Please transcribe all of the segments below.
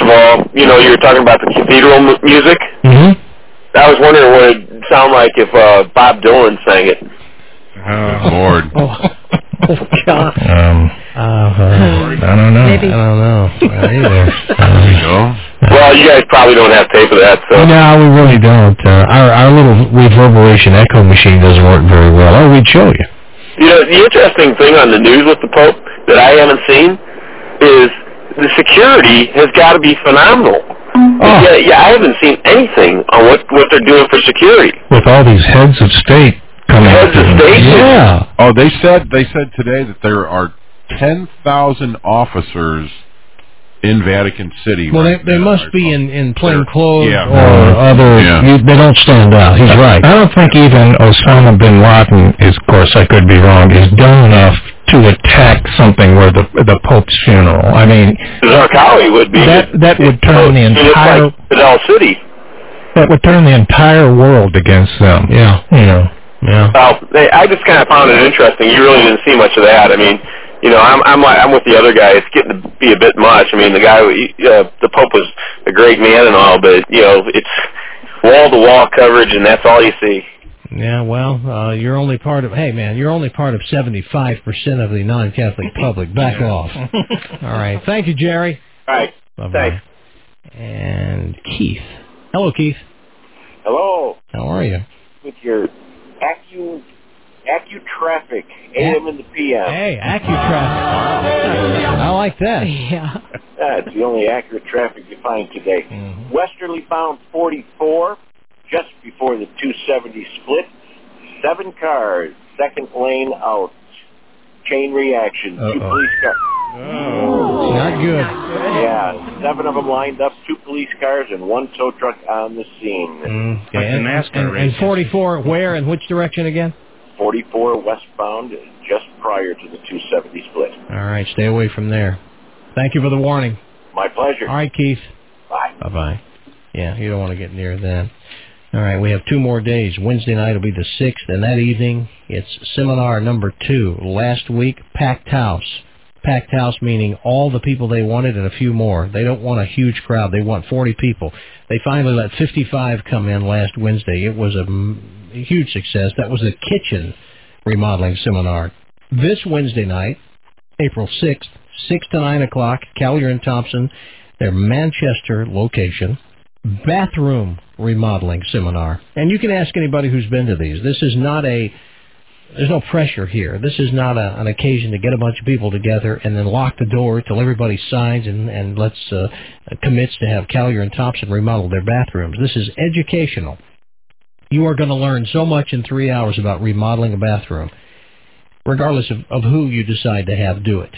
first of all, you know, you were talking about the cathedral m- music. Mm-hmm. I was wondering what it'd sound like if uh, Bob Dylan sang it. Oh, Lord. Oh, God. Um, Uh, I don't know. Maybe. I don't know. Either. There you go. Well, you guys probably don't have tape of that, so. No, we really don't. Uh, our our little reverberation echo machine doesn't work very well. Oh, we'd show you. You know, the interesting thing on the news with the Pope that I haven't seen is the security has got to be phenomenal. Oh. Yeah, yeah, I haven't seen anything on what what they're doing for security. With all these heads of state coming Heads of state? Yeah. Oh, they said they said today that there are ten thousand officers in Vatican City. Well, they, right they now. must be in, in plain clothes Yeah. or other. Yeah. You, they don't stand out. He's right. I don't think even Osama bin Laden is, of course, I could be wrong, is dumb enough to attack something where the the Pope's funeral. I mean, Zarqawi would be. that that would turn the It's entire like Fidel City. that would turn the entire world against them. Yeah. You know. Yeah. Well, they, I just kind of found it interesting. You really didn't see much of that. I mean, you know, I'm I'm like I'm with the other guy. It's getting to be a bit much. I mean, the guy, he, uh, the Pope was a great man and all, but you know, it's wall to wall coverage, and that's all you see. Yeah, well, uh, you're only part of. Hey, man, you're only part of 75 percent of the non-Catholic public. Back off. All right. Thank you, Jerry. All right. Bye Thanks. And Keith. Hello, Keith. Hello, How are you? with your Acu Accutraffic AM and the PM. Hey, AccuTraffic. I like that. Yeah. That's the only accurate traffic you find today. Mhm. Westerly bound 44, just before the 270 split. Seven cars, second lane out. Chain reaction. 2 Uh-oh. police cars. Not good. Yeah, seven of them lined up, two police cars, and one tow truck on the scene. Mm, Like the and, NASCAR and, and 44, where and which direction again? 44 westbound, just prior to the 270 split. All right, stay away from there. Thank you for the warning. My pleasure. All right, Keith. Bye. Bye bye. Yeah, you don't want to get near that. All right, we have two more days. Wednesday night will be the 6th, and that evening it's seminar number two. Last week, packed house. Packed house meaning all the people they wanted and a few more. They don't want a huge crowd. They want 40 people. They finally let 55 come in last Wednesday. It was a huge success. That was a kitchen remodeling seminar. This Wednesday night, April 6th, 6 to 9 o'clock, Callier and Thompson, their Manchester location, bathroom remodeling seminar. And you can ask anybody who's been to these. This is not a, there's no pressure here. This is not a, an occasion to get a bunch of people together and then lock the door till everybody signs and, and lets, uh, commits to have Callier and Thompson remodel their bathrooms. This is educational. You are going to learn so much in three hours about remodeling a bathroom, regardless of, of who you decide to have do it.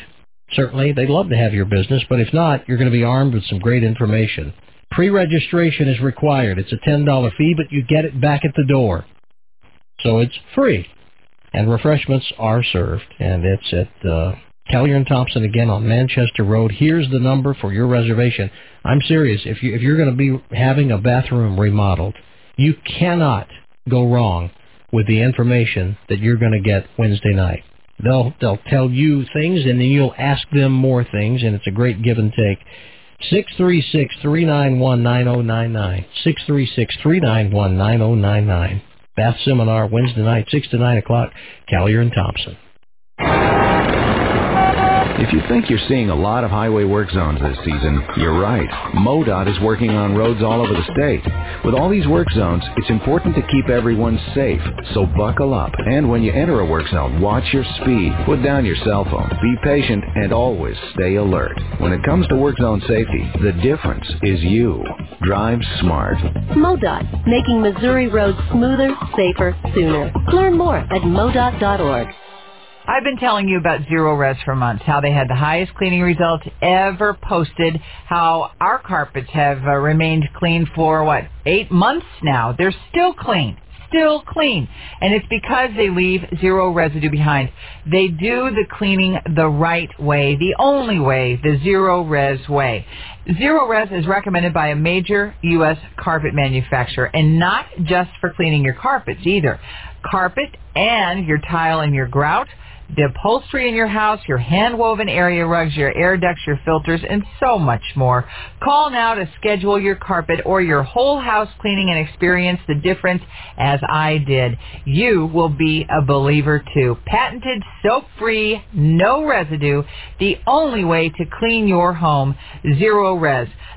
Certainly, they'd love to have your business, but if not, you're going to be armed with some great information. Pre-registration is required. It's a $10 fee, but you get it back at the door. So it's free. And refreshments are served. And it's at uh, Callier and Thompson again on Manchester Road. Here's the number for your reservation. I'm serious. If, you, if you're going to be having a bathroom remodeled, you cannot go wrong with the information that you're going to get Wednesday night. They'll they'll tell you things, and then you'll ask them more things, and it's a great give and take. Six three six three nine one nine zero nine nine. Six three six three nine one nine zero nine nine. Bath seminar Wednesday night, six to nine o'clock. Callier and Thompson. If you think you're seeing a lot of highway work zones this season, you're right. MoDOT is working on roads all over the state. With all these work zones, it's important to keep everyone safe. So buckle up. And when you enter a work zone, watch your speed. Put down your cell phone. Be patient and always stay alert. When it comes to work zone safety, the difference is you. Drive smart. MoDOT, making Missouri roads smoother, safer, sooner. Learn more at MoDOT.org. I've been telling you about Zerorez for months, how they had the highest cleaning results ever posted, how our carpets have uh, remained clean for, what, eight months now. They're still clean. Still clean. And it's because they leave zero residue behind. They do the cleaning the right way, the only way, the Zerorez way. Zerorez is recommended by a major U.S. carpet manufacturer and not just for cleaning your carpets either. Carpet and your tile and your grout the upholstery in your house, your hand-woven area rugs, your air ducts, your filters, and so much more. Call now to schedule your carpet or your whole house cleaning and experience the difference as I did. You will be a believer too. Patented soap-free, no residue, the only way to clean your home. Zerorez.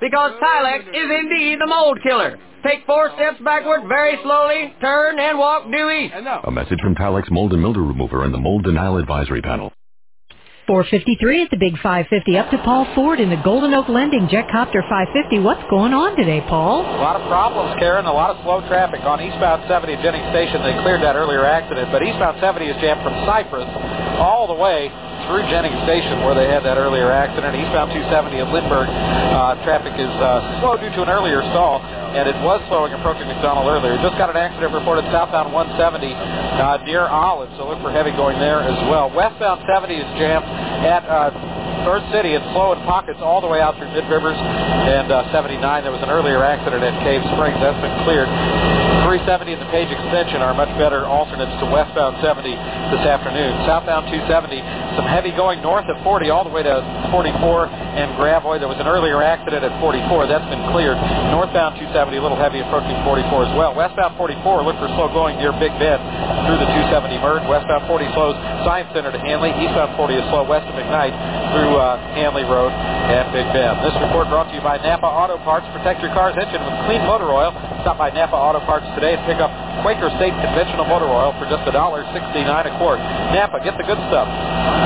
because Tilex is indeed the mold killer. Take four steps backward very slowly, turn and walk due east. A message from Tilex Mold and Mildew Remover and the Mold Denial Advisory Panel. 453 at the Big 550 up to Paul Ford in the Golden Oak Lending Jetcopter 550. What's going on today, Paul? A lot of problems, Karen. A lot of slow traffic on eastbound 70 at Jennings Station. They cleared that earlier accident, but eastbound 70 is jammed from Cypress all the way through Jennings Station where they had that earlier accident. Eastbound 270 at Lindbergh, uh, traffic is uh, slow due to an earlier stall, and it was slowing approaching McDonnell earlier. Just got an accident reported southbound 170 uh, near Olive, so look for heavy going there as well. Westbound 70 is jammed at uh, North City. It's slow in pockets all the way out through Mid Rivers and uh, 79. There was an earlier accident at Cave Springs. That's been cleared. 370 and the Page Extension are much better alternates to westbound 70 this afternoon. Southbound 270, some heavy going north of 40 all the way to 44 and Gravois. There was an earlier accident at 44. That's been cleared. Northbound 270, a little heavy approaching 44 as well. Westbound 44, look for slow going near Big Bend through the 270 merge. Westbound 40 slows Science Center to Hanley. Eastbound 40 is slow west of McKnight through uh, Hanley Road and Big Bend. This report brought to you by Napa Auto Parts. Protect your car's engine with clean motor oil. Stop by Napa Auto Parts today and pick up Quaker State conventional motor oil for just $1.69 a quart. Napa, get the good stuff.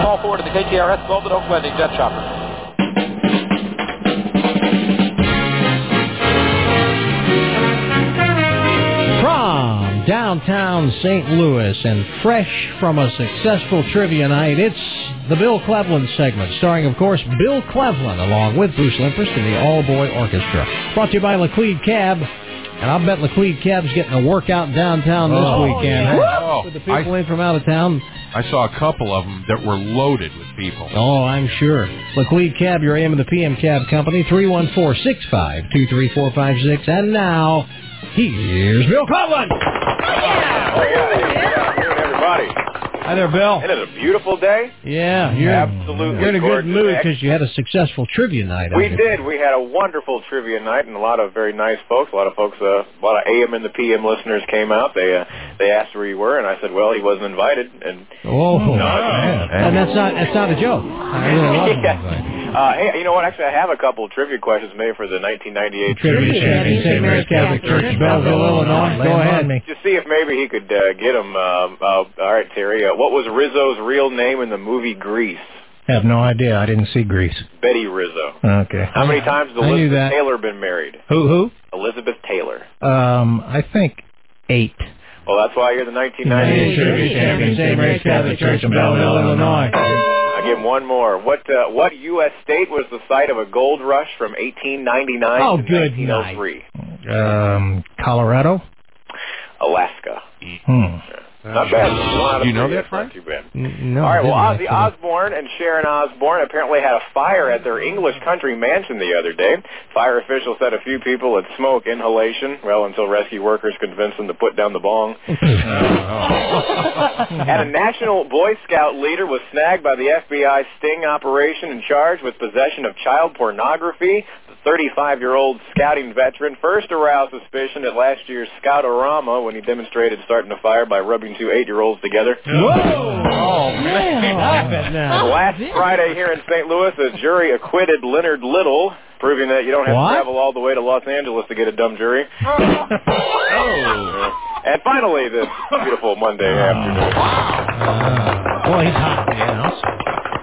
Paul Ford to the KTRS Golden Oak Lending Jet Chopper. From downtown St. Louis and fresh from a successful trivia night, it's the Bill Cleveland segment, starring, of course, Bill Cleveland along with Bruce Limprist and the All Boy Orchestra. Brought to you by Laclede Cab. And I'll bet Laclede Cab's getting a workout downtown this Oh, weekend. yeah. huh? Oh, with the people in from out of town. I saw a couple of them that were loaded with people. Oh, I'm sure. Laclede Cab, your AM and the PM Cab Company, 314-652-3456. And now, here's Bill Cleveland. Oh, everybody. Hi there, Bill. Isn't it a beautiful day? Yeah, you're, Absolutely you're in a good mood because you had a successful trivia night. We did. We had a wonderful trivia night, and a lot of very nice folks. A lot of folks, uh, a lot of AM and the PM listeners came out. They uh, they asked where you were, and I said, well, he wasn't invited. And Oh, No, and that's not that's not a joke. I really it. uh, hey, you know what? Actually, I have a couple of trivia questions made for the 1998 Trivia champion, St. Mary's Catholic Church, Belleville, Illinois. Go ahead. To see if maybe he could uh, get them. Um, uh, all right, Terry. What was Rizzo's real name in the movie Grease? Have no idea. I didn't see Grease. Betty Rizzo. Okay. How many times has Elizabeth that. Taylor been married? Who? Who? Elizabeth Taylor. Um, I think eight. Well, that's why you're the 1998 Trivia champion, St. Mary's Catholic Church in Belleville, Illinois. I give one more. What uh, what U.S. state was the site of a gold rush from 1899 Oh, to good 1903? Um, Colorado. Alaska. Hmm. Not bad. One You know that, That's not too bad. No. All right. Well, Ozzy. Osbourne and Sharon Osbourne apparently had a fire at their English country mansion the other day. Fire officials said a few people had smoke inhalation. Well, until rescue workers convinced them to put down the bong. and a national Boy Scout leader was snagged by the FBI sting operation and charged with possession of child pornography. The 35-year-old scouting veteran first aroused suspicion at last year's Scoutorama when he demonstrated starting a fire by rubbing two eight-year-olds together. Oh, oh, man. Last Friday here in St. Louis, a jury acquitted Leonard Little, proving that you don't have What? to travel all the way to Los Angeles to get a dumb jury. Oh. And finally, this beautiful Monday afternoon. Well, he's hot. Yeah.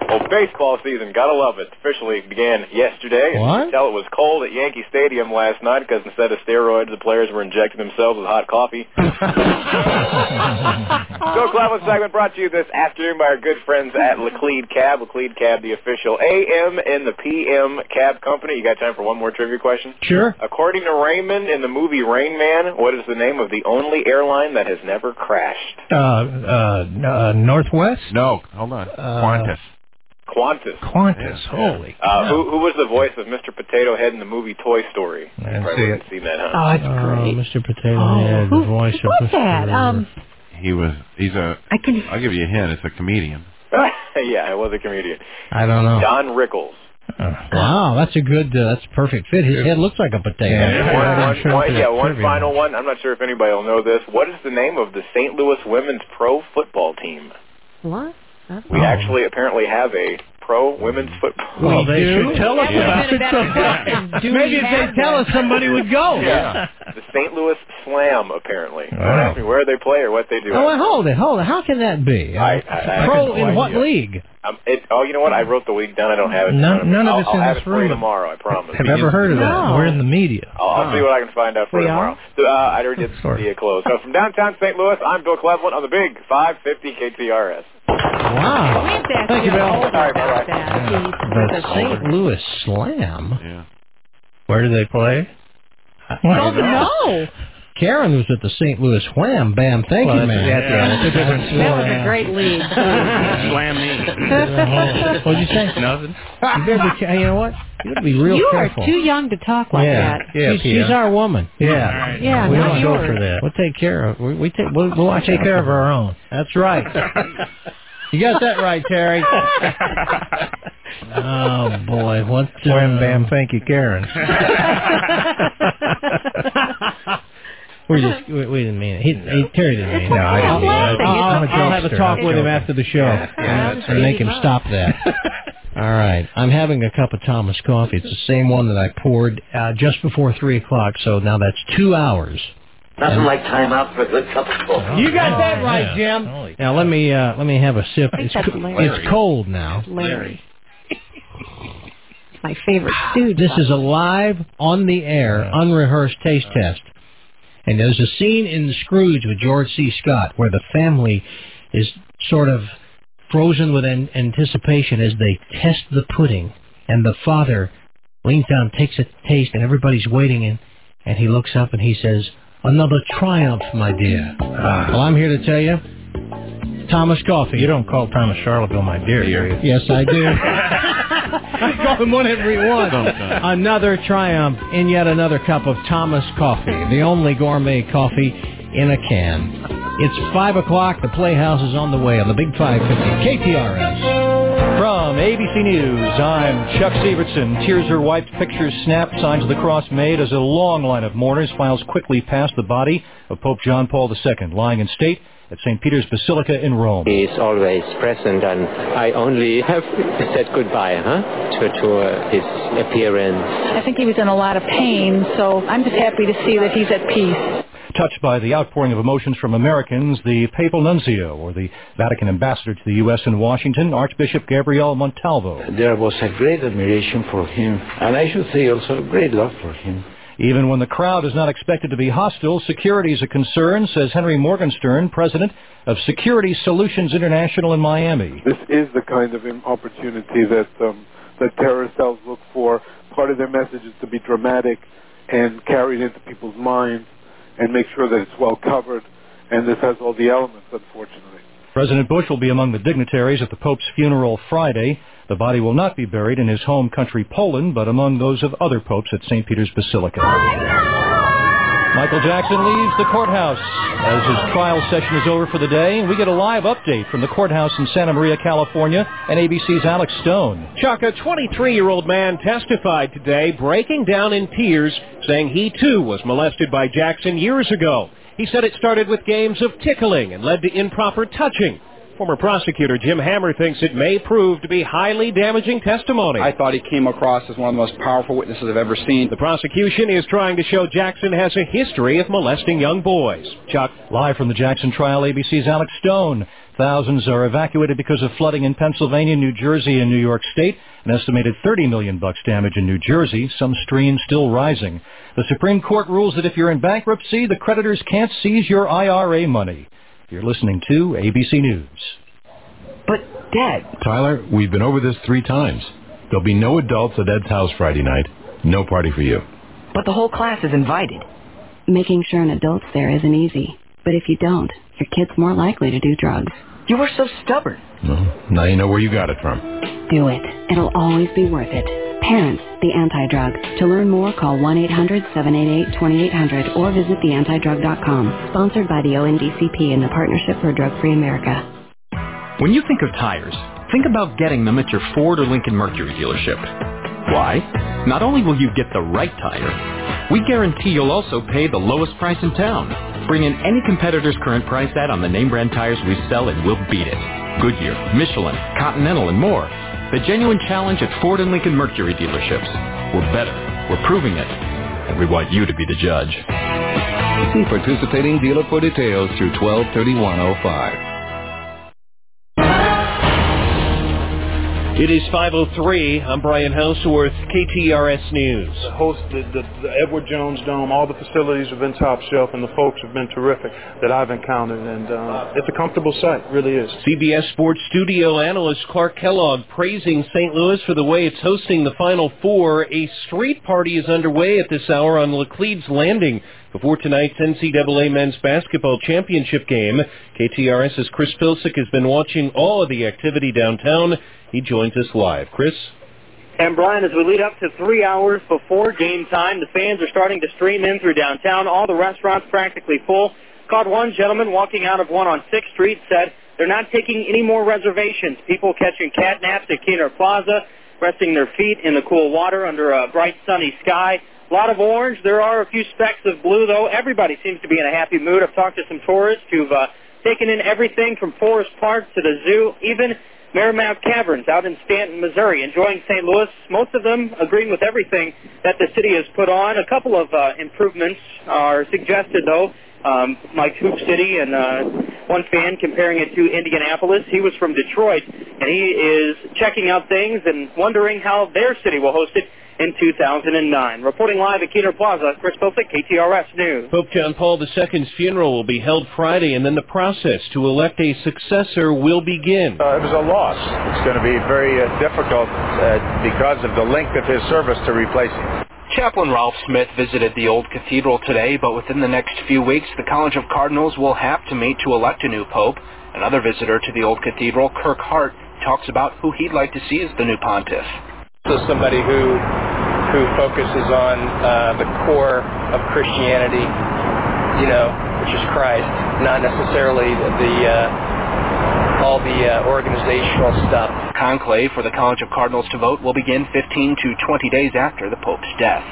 Well, baseball season, gotta love it, officially began yesterday. And What? You tell it was cold at Yankee Stadium last night because instead of steroids, the players were injecting themselves with hot coffee. Go Cleveland segment brought to you this afternoon by our good friends at Laclede Cab. Laclede Cab, the official AM and the PM cab company. You got time for one more trivia question? Sure. According to Raymond in the movie Rain Man, what is the name of the only airline that has never crashed? Uh, uh, uh, Northwest? No, hold on. Qantas. Qantas. Qantas. Holy. Uh, who, who was the voice of Mr. Potato Head in the movie Toy Story? I didn't Probably see haven't seen that, huh? Oh, it's Oh, great. Mr. Potato Oh, Head, who- the voice of who's Mr. that? Um, He was. He's a. I can. I'll give you a hint. It's a comedian. yeah, it was a comedian. I don't know. Don Rickles. Wow, that's a good, uh, that's a perfect fit. His head looks like a potato. Yeah. One, one, one, yeah, one final one. I'm not sure if anybody will know this. What is the name of the St. Louis women's pro football team? What? That's We Oh. actually apparently have a pro women's football. Well, they do? should tell us Yeah. about it. Yeah. Do Maybe if they tell us, somebody would go. Yeah. the St. Louis Slam, apparently. Don't Wow. ask me where they play or what they do. Oh, well, hold it, hold it. How can that be? I- I- I Pro have in what idea. league? Um, it, oh, you know what? I wrote the league down. I don't have it. in None- front of me. none of I'll, it's I'll in have this it for you room. tomorrow. I promise. Have ever heard of that? No. We're in the media. I'll, I'll see what I can find out for We you tomorrow. Uh, I already did Sorry. the close. So from downtown St. Louis, I'm Bill Cleveland on the big 550 KTRS. Wow. We have to ask Thank you, you Bill. older Sorry, about bye-bye. that. The St. Louis Slam. Yeah. Where do they play? Oh, no. Karen was at the St. Louis Wham Bam. Thank Well, you, man. that's- yeah, that's a different That was a great lead. Slam me. What'd you say? Nothing. You better be, ca- you know what? You gotta be real you careful. are too young to talk like Yeah. that. Yeah, she's, she's our woman. Yeah. Yeah, we not don't yours. go for that. We'll take care of. We, we take. We'll, we'll watch Take care of our own. That's right. you got that right, Terry. oh boy, what? Uh, Wham bam, thank you, Karen. We're just. Wait, wait a minute. He, he, Terry didn't mean it. No, I didn't I'm mean laughing. that. I'll, I'm a I'll have a talk I'm with him after the show Yeah, yeah, that's and make him right. stop that. All right, I'm having a cup of Thomas coffee. It's the same one that I poured uh, just before three o'clock. So now that's two hours. Nothing like time out for a good cup of coffee. You got that right, Jim. Now let me uh, let me have a sip. I think It's that's co- Larry. it's cold now. Larry. My favorite stooge. This is a live, on the air, unrehearsed taste test. And there's a scene in Scrooge with George C. Scott where the family is sort of frozen with an- anticipation as they test the pudding. And the father leans down, takes a taste, and everybody's waiting. And, and he looks up and he says, Another triumph, my dear. Ah. Well, I'm here to tell you, Thomas Coffee. You don't call Thomas Charlottesville my dear, do you? Yes, I do. I call him one every one. Another triumph in yet another cup of Thomas coffee, the only gourmet coffee in a can. It's 5 o'clock. The Playhouse is on the way on the Big 550 KTRS. From ABC News, I'm Chuck Sivertsen. Tears are wiped, pictures snapped, signs of the cross made as a long line of mourners files quickly past the body of Pope John Paul II, lying in state at St. Peter's Basilica in Rome. He is always present, and I only have said goodbye huh, to, to uh, his appearance. I think he was in a lot of pain, so I'm just happy to see that he's at peace. Touched by the outpouring of emotions from Americans, the papal nuncio, or the Vatican ambassador to the U.S. in Washington, Archbishop Gabriel Montalvo. There was a great admiration for him, and I should say also great love for him. Even when the crowd is not expected to be hostile, security is a concern, says Henry Morgenstern, president of Security Solutions International in Miami. This is the kind of opportunity that um, that terror cells look for. Part of their message is to be dramatic and carried into people's minds and make sure that it's well covered. And this has all the elements, unfortunately. President Bush will be among the dignitaries at the Pope's funeral Friday. The body will not be buried in his home country, Poland, but among those of other popes at St. Peter's Basilica. Oh, Michael Jackson leaves the courthouse as his trial session is over for the day, we get a live update from the courthouse in Santa Maria, California, and ABC's Alex Stone. Chuck, a 23-year-old man testified today, breaking down in tears, saying he too was molested by Jackson years ago. He said it started with games of tickling and led to improper touching. Former prosecutor Jim Hammer thinks it may prove to be highly damaging testimony. I thought he came across as one of the most powerful witnesses I've ever seen. The prosecution is trying to show Jackson has a history of molesting young boys. Chuck. Live from the Jackson trial, ABC's Alex Stone. Thousands are evacuated because of flooding in Pennsylvania, New Jersey, and New York State. An estimated 30 million bucks damage in New Jersey, some streams still rising. The Supreme Court rules that if you're in bankruptcy, the creditors can't seize your IRA money. You're listening to ABC News. But, Dad. Tyler, we've been over this three times. There'll be no adults at Ed's house Friday night. No party for you. But the whole class is invited. Making sure an adult's there isn't easy. But if you don't, your kid's more likely to do drugs. You were so stubborn. Well, now you know where you got it from. Do it. It'll always be worth it. Parents, the anti-drug. To learn more, call 1-800-788-2800 or visit theantidrug.com. Sponsored by the ONDCP and the Partnership for Drug-Free America. When you think of tires, think about getting them at your Ford or Lincoln Mercury dealership. Why? Not only will you get the right tire, we guarantee you'll also pay the lowest price in town. Bring in any competitor's current price ad on the name brand tires we sell and we'll beat it. Goodyear, Michelin, Continental, and more. The genuine challenge at Ford and Lincoln Mercury dealerships. We're better. We're proving it. And we want you to be the judge. See participating dealer for details through 123105. It is 5.03. I'm Brian Houseworth, KTRS News. The host, the, the, the Edward Jones Dome, all the facilities have been top shelf, and the folks have been terrific that I've encountered, and uh, it's a comfortable site, really is. CBS Sports studio analyst Clark Kellogg praising St. Louis for the way it's hosting the Final Four. A street party is underway at this hour on Laclede's Landing before tonight's NCAA men's basketball championship game. KTRS's Chris Pilsick has been watching all of the activity downtown. He joins us live. Chris? And Brian, as we lead up to three hours before game time, the fans are starting to stream in through downtown. All the restaurants practically full. Caught one gentleman walking out of one on 6th Street said they're not taking any more reservations. People catching cat naps at Kiener Plaza, resting their feet in the cool water under a bright sunny sky. A lot of orange. There are a few specks of blue, though. Everybody seems to be in a happy mood. I've talked to some tourists who've uh, taken in everything from Forest Park to the zoo, even Meramec Caverns out in Stanton, Missouri, enjoying St. Louis. Most of them agreeing with everything that the city has put on. A couple of uh, improvements are suggested, though. Um, Mike Hoop City and uh, one fan comparing it to Indianapolis. He was from Detroit, and he is checking out things and wondering how their city will host it in 2009. Reporting live at Kiener Plaza, Chris Pilsick, KTRS News. Pope John Paul II's funeral will be held Friday, and then the process to elect a successor will begin. Uh, it was a loss. It's going to be very uh, difficult uh, because of the length of his service to replace him. Chaplain Ralph Smith visited the old cathedral today, but within the next few weeks, the College of Cardinals will have to meet to elect a new pope. Another visitor to the old cathedral, Kirk Hart, talks about who he'd like to see as the new pontiff. So somebody who who focuses on uh, the core of Christianity, you know, which is Christ, not necessarily the uh, all the uh, organizational stuff. Conclave for the College of Cardinals to vote will begin 15 to 20 days after the Pope's death.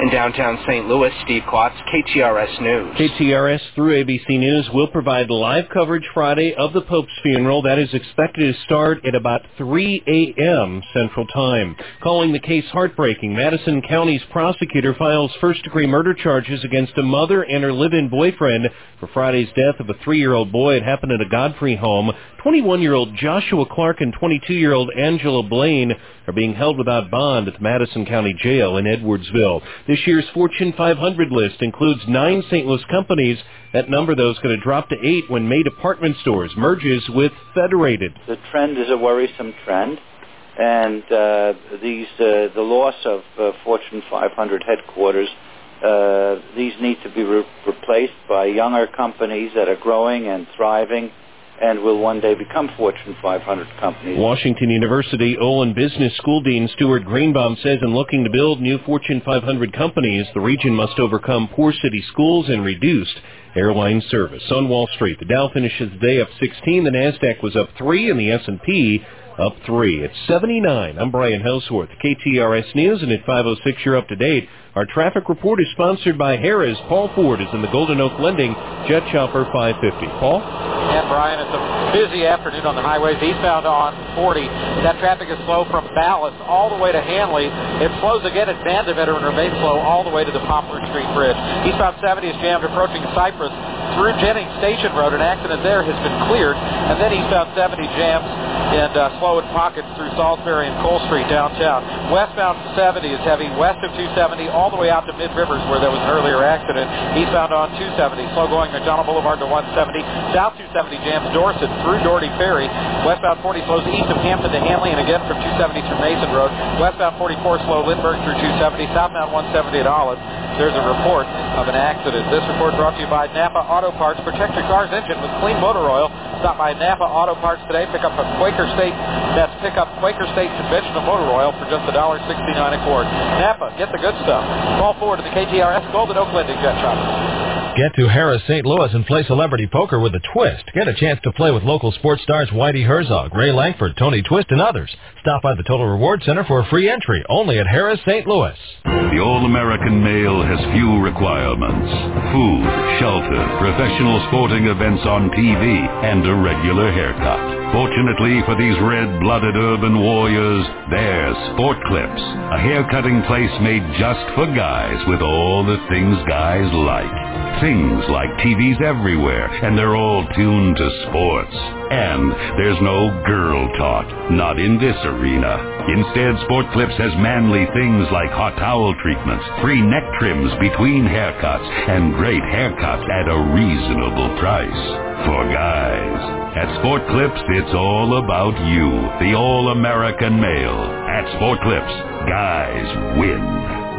In downtown St. Louis, Steve Klotz, KTRS News. KTRS through ABC News will provide live coverage Friday of the Pope's funeral. That is expected to start at about 3 a.m. Central Time. Calling the case heartbreaking, Madison County's prosecutor files first-degree murder charges against a mother and her live-in boyfriend for Friday's death of a three-year-old boy. It happened at a Godfrey home. 21-year-old Joshua Clark and 22-year-old Angela Blaine are being held without bond at the Madison County Jail in Edwardsville. This year's Fortune 500 list includes nine St. Louis companies. That number, though, is going to drop to eight when May Department Stores merges with Federated. The trend is a worrisome trend, and uh, these uh, the loss of uh, Fortune 500 headquarters. Uh, these need to be re- replaced by younger companies that are growing and thriving and will one day become Fortune 500 companies. Washington University Olin Business School Dean Stuart Greenbaum says in looking to build new Fortune 500 companies, the region must overcome poor city schools and reduced airline service. On Wall Street, the Dow finishes the day up 16, the Nasdaq was up 3, and the S&P up three. It's 79. I'm Brian Houseworth, KTRS News, and at 506 you're up to date. Our traffic report is sponsored by Harrah's. Paul Ford is in the Golden Oak Lending Jet Chopper 550. Paul? Yeah, Brian, it's a busy afternoon on the highways. Eastbound on 40. That traffic is slow from Ballas all the way to Hanley. It slows again at Vandeventer and remains slow all the way to the Poplar Street Bridge. Eastbound 70 is jammed approaching Cypress through Jennings Station Road. An accident there has been cleared. And then eastbound 70 jams and uh, slow in pockets through Salisbury and Cole Street downtown. Westbound 70 is heavy west of 270 all the way out to Mid Rivers where there was an earlier accident. Eastbound on 270, slow going McDonnell Boulevard to 170. South 270 jams Dorsett through Dougherty Ferry. Westbound 40 slows east of Hampton to Hanley and again from 270 through Mason Road. Westbound 44 slow Lindbergh through 270. Southbound 170 at Olive. There's a report of an accident. This report brought to you by Napa Auto Parts. Protect your car's engine with clean motor oil. Stop by Napa Auto Parts today. Pick up a Quaker State. That's pick up Quaker State conventional motor oil for just $1.69 a quart. Napa, get the good stuff. Paul Ford to the KTRS Golden Oak Lending Jet Shop. Get to Harrah's St. Louis and play celebrity poker with a twist. Get a chance to play with local sports stars Whitey Herzog, Ray Lankford, Tony Twist, and others. Stop by the Total Reward Center for a free entry, only at Harrah's St. Louis. The All-American male has few requirements. Food, shelter, professional sporting events on TV, and a regular haircut. Fortunately for these red-blooded urban warriors, there's Sport Clips, a hair-cutting place made just for guys with all the things guys like. Things like TVs everywhere, and they're all tuned to sports. And there's no girl talk, not in this arena. Instead, Sport Clips has manly things like hot towel treatments, free neck trims between haircuts, and great haircuts at a reasonable price. For guys. At Sport Clips, it's all about you, the all-American male. At Sport Clips, guys win.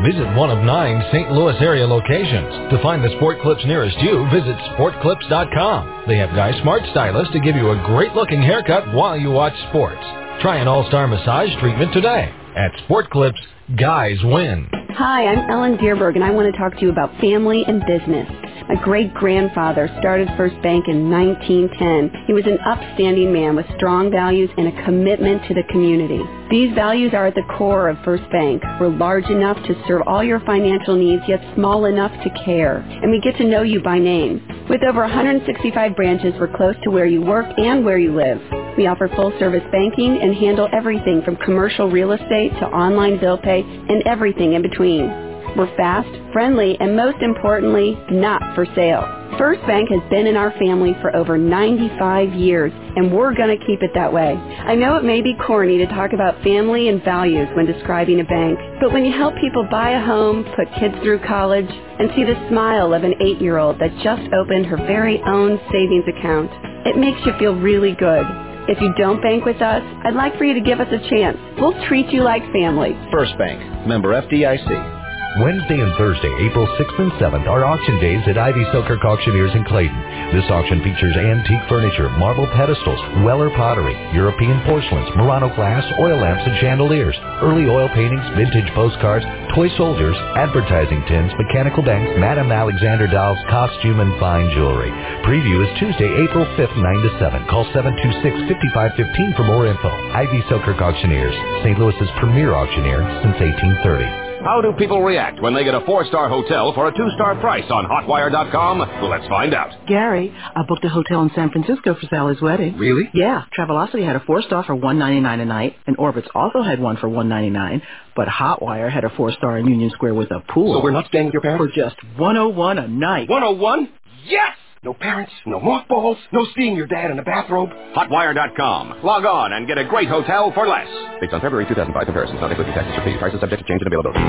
Visit one of nine St. Louis area locations. To find the Sport Clips nearest you, visit sportclips.com. They have guy smart stylists to give you a great looking haircut while you watch sports. Try an all-star massage treatment today. At Sport Clips, guys win. Hi, I'm Ellen Dierberg, and I want to talk to you about family and business. My great grandfather started First Bank in 1910. He was an upstanding man with strong values and a commitment to the community. These values are at the core of First Bank. We're large enough to serve all your financial needs, yet small enough to care. And we get to know you by name. With over 165 branches, we're close to where you work and where you live. We offer full service banking and handle everything from commercial real estate to online bill pay and everything in between. We're fast, friendly, and most importantly, not for sale. First Bank has been in our family for over 95 years, and we're going to keep it that way. I know it may be corny to talk about family and values when describing a bank, but when you help people buy a home, put kids through college, and see the smile of an eight-year-old that just opened her very own savings account, it makes you feel really good. If you don't bank with us, I'd like for you to give us a chance. We'll treat you like family. First Bank, member FDIC. Wednesday and Thursday, April 6th and 7th, are auction days at Ivey-Selkirk Auctioneers in Clayton. This auction features antique furniture, marble pedestals, Weller pottery, European porcelains, Murano glass, oil lamps and chandeliers, early oil paintings, vintage postcards, toy soldiers, advertising tins, mechanical banks, Madame Alexander dolls, costume and fine jewelry. Preview is Tuesday, April 5th, 9 to 7. Call 726-5515 for more info. Ivey-Selkirk Auctioneers, St. Louis's premier auctioneer since 1830. How do people react when they get a four-star hotel for a two-star price on Hotwire.com? Let's find out. Gary, I booked a hotel in San Francisco for Sally's wedding. Really? Yeah. Travelocity had a four-star for one ninety nine a night, and Orbitz also had one for one ninety nine. But Hotwire had a four-star in Union Square with a pool. So we're not staying with your parents? For just 101 a night. 101? Yes! No parents, no mothballs, no seeing your dad in a bathrobe. Hotwire.com. Log on and get a great hotel for less. Based on February 2005 comparisons, not including taxes or fees. Prices subject to change in availability.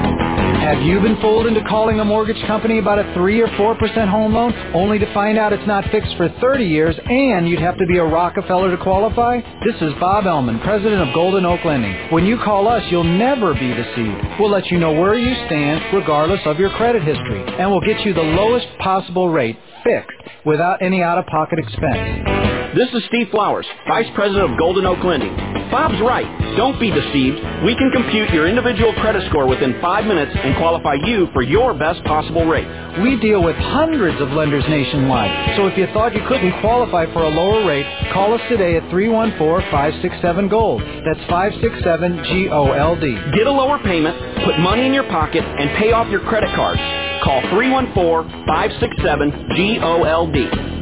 Have you been fooled into calling a mortgage company about a 3 or 4% home loan only to find out it's not fixed for 30 years and you'd have to be a Rockefeller to qualify? This is Bob Ellman, president of Golden Oak Lending. When you call us, you'll never be deceived. We'll let you know where you stand regardless of your credit history and we'll get you the lowest possible rate fixed without any out-of-pocket expense. This is Steve Flowers, Vice President of Golden Oak Lending. Bob's right. Don't be deceived. We can compute your individual credit score within five minutes and qualify you for your best possible rate. We deal with hundreds of lenders nationwide. So if you thought you couldn't qualify for a lower rate, call us today at 314-567-GOLD. That's 567-G-O-L-D. Get a lower payment, put money in your pocket, and pay off your credit cards. Call 314-567-GOLD.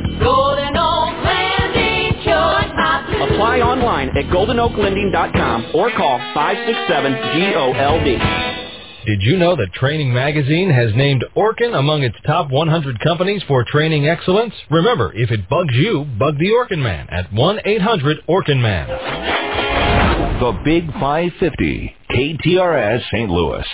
Apply online at goldenoaklending.com or call 567-GOLD. Did you know that Training Magazine has named Orkin among its top 100 companies for training excellence? Remember, if it bugs you, bug the Orkin Man at 1-800-ORKIN-MAN. The Big 550, KTRS St. Louis.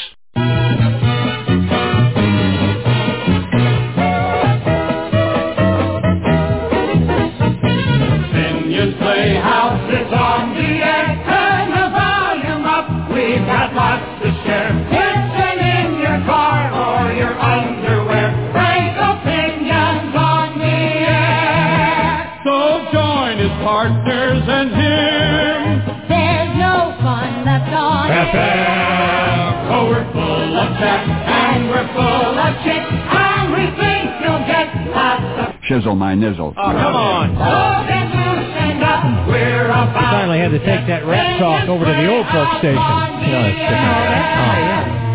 Shizzle my nizzle. Oh, come on. We're Finally had to take that rap talk over to the old folks station. No, it's different.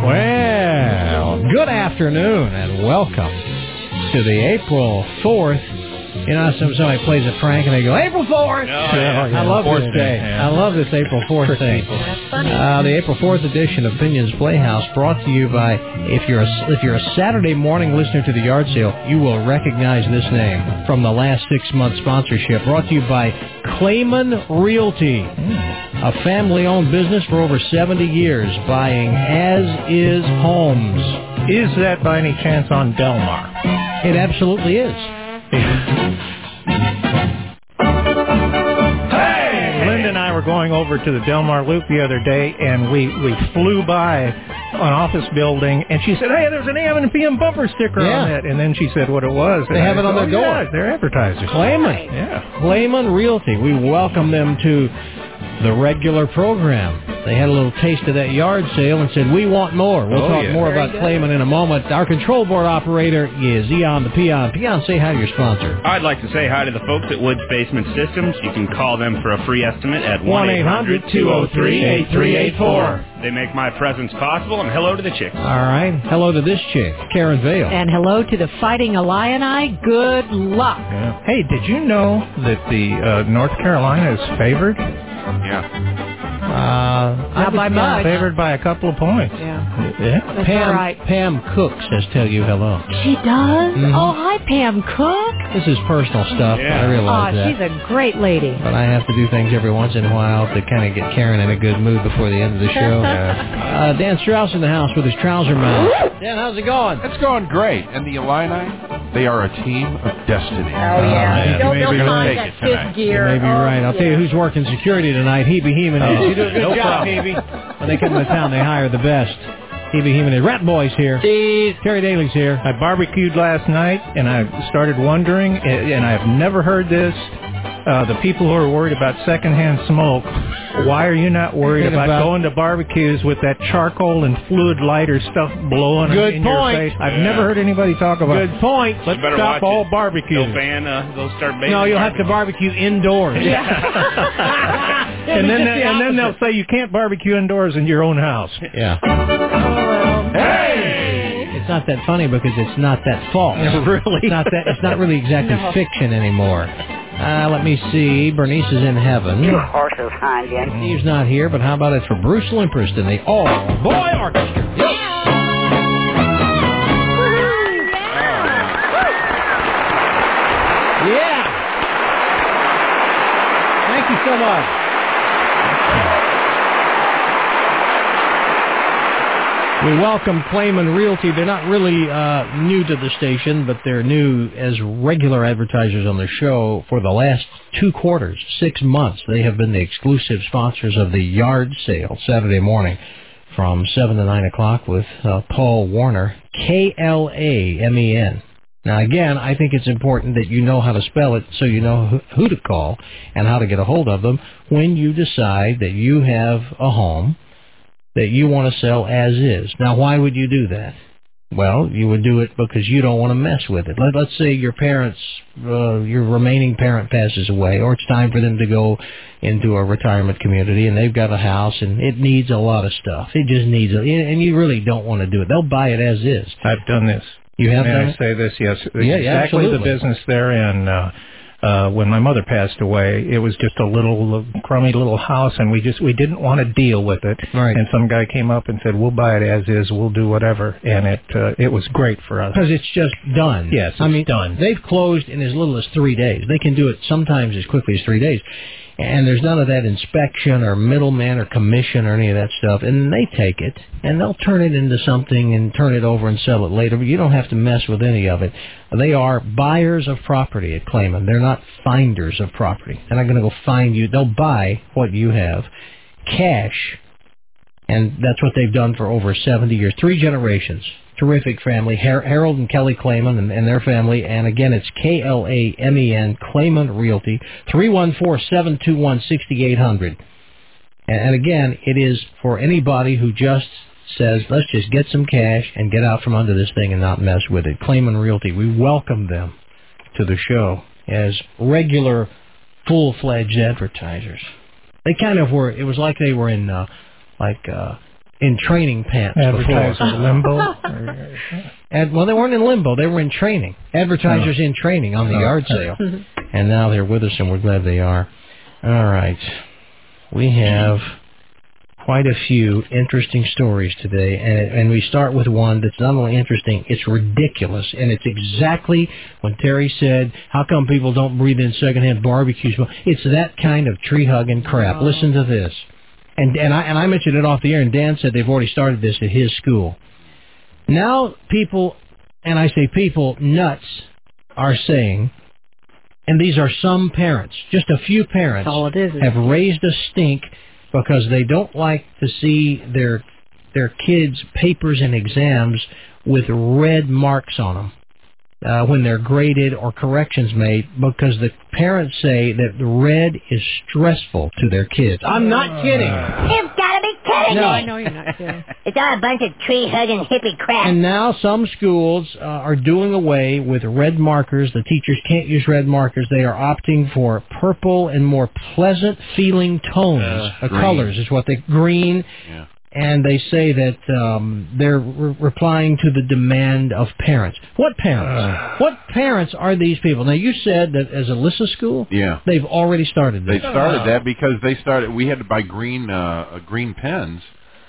Oh. Well, good afternoon and welcome to the April 4th. You know, some somebody plays a prank and they go, April 4th! yeah. I love Fourth this day, day. yeah. I love this April 4th thing. Uh, the April 4th edition of Pinions Playhouse brought to you by, if you're, a, if you're a Saturday morning listener to the yard sale, you will recognize this name from the last six month sponsorship. Brought to you by Klamen Realty, a family owned business for over 70 years, buying as is homes. Is that by any chance on Delmar? It absolutely is. were going over to the Delmar Loop the other day, and we, we flew by an office building, and she said, hey, there's an AM and PM bumper sticker Yeah. on it. And then she said what it was. They have I it on said, their "Oh, door. yeah, they're advertisers. Klamen. Yeah. Klamen Realty. We welcome them to the regular program. They had a little taste of that yard sale and said, we want more. We'll Oh, talk yeah. more Very about good. Klamen in a moment. Our control board operator is Eon the Peon. Peon, say hi to your sponsor. I'd like to say hi to the folks at Woods Basement Systems. You can call them for a free estimate at 1-800-203-8384. They make my presence possible, and hello to the chicks. All right. Hello to this chick, Karen Vale. And hello to the Fighting Illini. Good luck. Yeah. Hey, did you know that the uh, North Carolina is favored? Yeah. Uh, Not by much. Favored by a couple of points. Yeah. Yeah. That's Pam, all right. Pam Cook says tell you hello. She does? Mhm. Oh, hi, Pam Cook. This is personal stuff. I realize oh, that. she's a great lady. But I have to do things every once in a while to kind of get Karen in a good mood before the end of the show. uh, Dan Strauss in the house with his trouser mouth. Dan, how's it going? It's going great. And the Illini, they are a team of destiny. Oh, yeah. They'll- You may they'll be find right. that fifth gear. You may be Oh, right. I'll tell you who's working security tonight. Hebe Heeman is. Oh, You do a good no job, problem. Hebe. When they come to town, they hire the best. Hebe Heeman is. Rat Boy's here. Cheese. Terry Daly's here. I barbecued last night, and I started wondering, and and I've never heard this. Uh, the people who are worried about secondhand smoke, why are you not worried about, about- going to barbecues with that charcoal and fluid lighter stuff blowing Good in point. your face? I've Yeah. never heard anybody talk about. Good point. Let's You stop watch all it. barbecues. They'll ban, uh, they'll start banning No, you'll have to barbecue indoors. and then and then they'll say you can't barbecue indoors in your own house. Yeah. Hey! It's not that funny because it's not that false. really? It's not that. It's not really exactly No. fiction anymore. Uh, let me see. Bernice is in heaven. You horses hind end. Steve's not here, but how about it for Bruce Limprist and the All Boy Orchestra? Yeah. Thank you so much. We welcome Klamen Realty. They're not really uh, new to the station, but they're new as regular advertisers on the show for the last two quarters, six months. They have been the exclusive sponsors of the yard sale Saturday morning from 7 to 9 o'clock with uh, Paul Warner, K-L-A-M-E-N. Now, again, I think it's important that you know how to spell it so you know who- who to call and how to get a hold of them when you decide that you have a home that you want to sell as is. Now, why would you do that? Well, you would do it because you don't want to mess with it. Let, let's say your parents, uh, your remaining parent passes away, or it's time for them to go into a retirement community, and they've got a house, and it needs a lot of stuff. It just needs, a, and you really don't want to do it. They'll buy it as is. I've done this. You have May done I it? say this? Yes. Yeah, yeah, exactly the business they're in. Uh, uh, when my mother passed away, it was just a little crummy little house, and we just we didn't want to deal with it. Right. And some guy came up and said, "We'll buy it as is. We'll do whatever." And it uh, it was great for us. Because it's just done. Yes, I mean, done. They've closed in as little as three days. They can do it sometimes as quickly as three days. And there's none of that inspection or middleman or commission or any of that stuff. And they take it and they'll turn it into something and turn it over and sell it later. But you don't have to mess with any of it. They are buyers of property at Klamen. They're not finders of property. They're not going to go find you. They'll buy what you have cash and that's what they've done for over 70 years. Three generations. Terrific family. Har- Harold and Kelly Klamen and, and their family. And again, it's K-L-A-M-E-N, Klamen Realty, 314-721-6800. And, and again, it is for anybody who just says, let's just get some cash and get out from under this thing and not mess with it. Klamen Realty, we welcome them to the show as regular, full-fledged advertisers. They kind of were, it was like they were in, uh, like, uh, in training pants Advertiser before. limbo. And, well, they weren't in limbo. They were in training. Advertisers in training on the Oh. yard sale. And now they're with us, and we're glad they are. All right. We have quite a few interesting stories today, and, and we start with one that's not only interesting, it's ridiculous, and it's exactly when Terry said, how come people don't breathe in secondhand barbecue smoke? It's that kind of tree-hugging crap. Listen to this. And, and, I, and I mentioned it off the air, and Dan said they've already started this at his school. Now people, and I say people, nuts, are saying, and these are some parents, just a few parents, all it is. have raised a stink because they don't like to see their their kids' papers and exams with red marks on them uh, when they're graded or corrections made because the parents say that the red is stressful to their kids. I'm not kidding. You've got to be kidding No, me. I know you're not kidding. It's all a bunch of tree hugging hippie crap. And now some schools uh, are doing away with red markers. The teachers can't use red markers. They are opting for purple and more pleasant feeling tones. Uh, Uh, colors is what they green. Yeah. And they say that um, they're re- replying to the demand of parents. What parents? what parents are these people? Now you said that as Alyssa School, Yeah. they've already started They this. started that because they started. We had to buy green uh, uh, green pens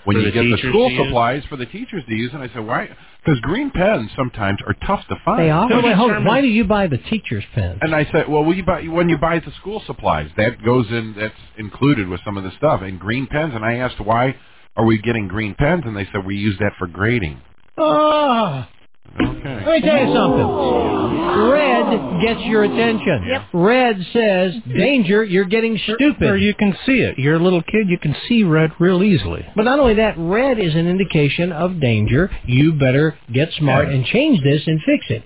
when For you the get the school supplies for the teachers to use. And I said, why? Because green pens sometimes are tough to find. They are? Wait, wait, hold on. Why do you buy the teacher's pens? And I said, well, we buy, when you buy the school supplies, that goes in. That's included with some of the stuff. And green pens. And I asked why are we getting green pens? And they said we use that for grading. Ah. Okay. Let me tell you something. Red gets your attention. Yep. Red says, danger, you're getting stupid. Or you can see it. You're a little kid, you can see red real easily. But not only that, red is an indication of danger. You better get smart and change this and fix it.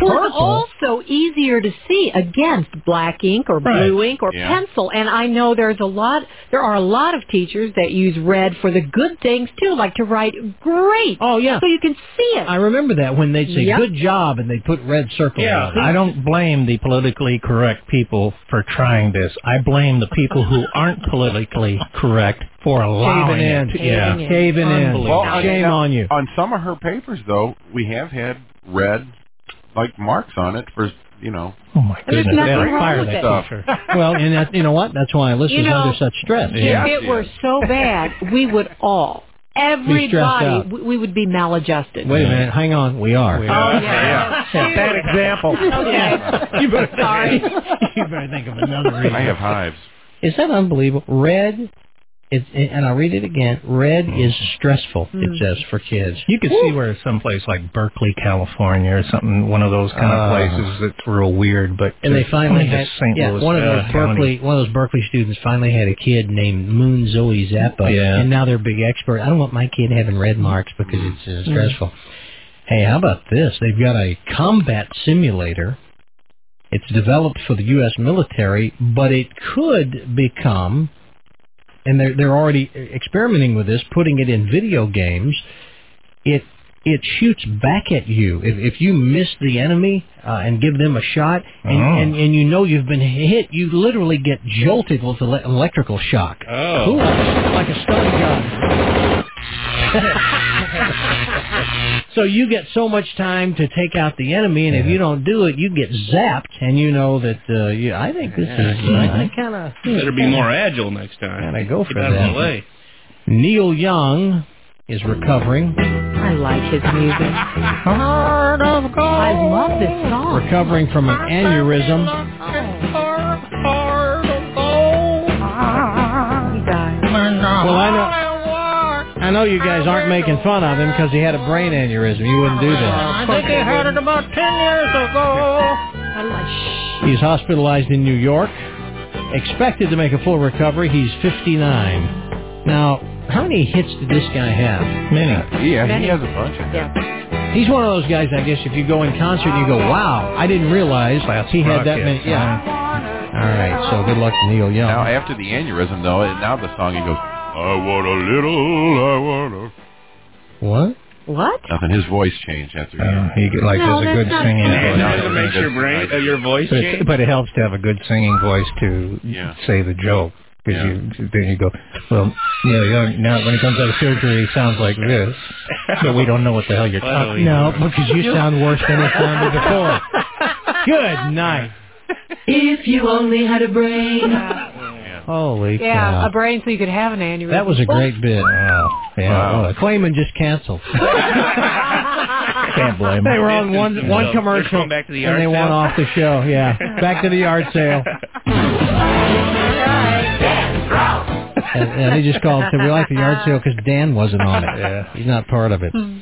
Well, it's also easier to see against black ink or Right. blue ink or Yeah. pencil. And I know there's a lot, there are a lot of teachers that use red for the good things too, like to write great. Oh yeah. So you can see it. I remember that when they'd say Yep. good job and they'd put red circles Yeah, on it. I don't blame the politically correct people for trying this. I blame the people who aren't politically correct for allowing Caving in. it. Yeah. Caving in. Unbelievable. Well, Shame on you. On some of her papers, though, we have had red like marks on it for you know. Oh my And there's goodness. nothing They wrong fire with that it. teacher. well, and that, you know what? That's why Alyssa's You know, under such stress. Yeah. If it were so bad, we would all, stressed everybody, we we would be maladjusted. Wait a minute. Hang on. We are. We Oh, are. yeah. Yeah, Bad example. Okay. you better Sorry. you better think of another reason. I have hives. Is that unbelievable? Red, it's, and I'll read it again. Red is stressful. Hmm. It says for kids. You could see where someplace like Berkeley, California, or something, one of those kind of Uh, places that's real weird. But And they finally only had St. yeah, Louis one of uh, those County. Berkeley one of those Berkeley students finally had a kid named Moon Zoe Zappa, Yeah. and now they're a big expert. I don't want my kid having red marks because it's uh, stressful. Hey, how about this? They've got a combat simulator. It's developed for the U.S. military, but it could become, and they're they're already experimenting with this, putting it in video games. It it shoots back at you if if you miss the enemy uh, and give them a shot, and, Oh. and and you know you've been hit. You literally get jolted with ele- electrical shock. Oh. Cool. like a stun gun. so you get so much time to take out the enemy, and if you don't do it, you get zapped, and you know that. Uh, you, I think this is. I kind of Better be more agile next time. Gotta go for Get that. the way. Neil Young is recovering. I like his music. Heart of gold. I love this song. Recovering from an aneurysm. Know. I know you guys aren't making fun of him because he had a brain aneurysm. You wouldn't do that. I think he had it about 10 years ago. He's hospitalized in New York. Expected to make a full recovery. He's 59. Now, how many hits did this guy have? Many. Yeah, Many. he has a bunch. Yeah. He's one of those guys, I guess, if you go in concert and you go, wow, I didn't realize he had that many. Yeah. All right, so good luck to Neil Young. Now after the aneurysm, though, and now the song he goes, I want a little, I want a. What? What? Nothing. His voice changed after. Uh, he like No, has a good singing true. voice. Yeah, It makes your brain, uh, your voice But, change. but it helps to have a good singing voice to Yeah. say the joke. Because Yeah. you, then you go, well, Neil Young, now when he comes out of surgery, he sounds like this. But we don't know what the hell you're talking No, because you sound worse than it sounded before. Good night. If you only had a brain. Holy cow. Yeah, cow. a brain so you could have an aneurysm. That was a great bit. Wow. Yeah. Wow. well, Klamen just canceled. Can't blame him. They were on one one commercial They're back to the and they yard went off the show. Yeah, back to the yard sale. And, and they just called and said we like the yard sale because Dan wasn't on it. Yeah. He's not part of it. Hmm.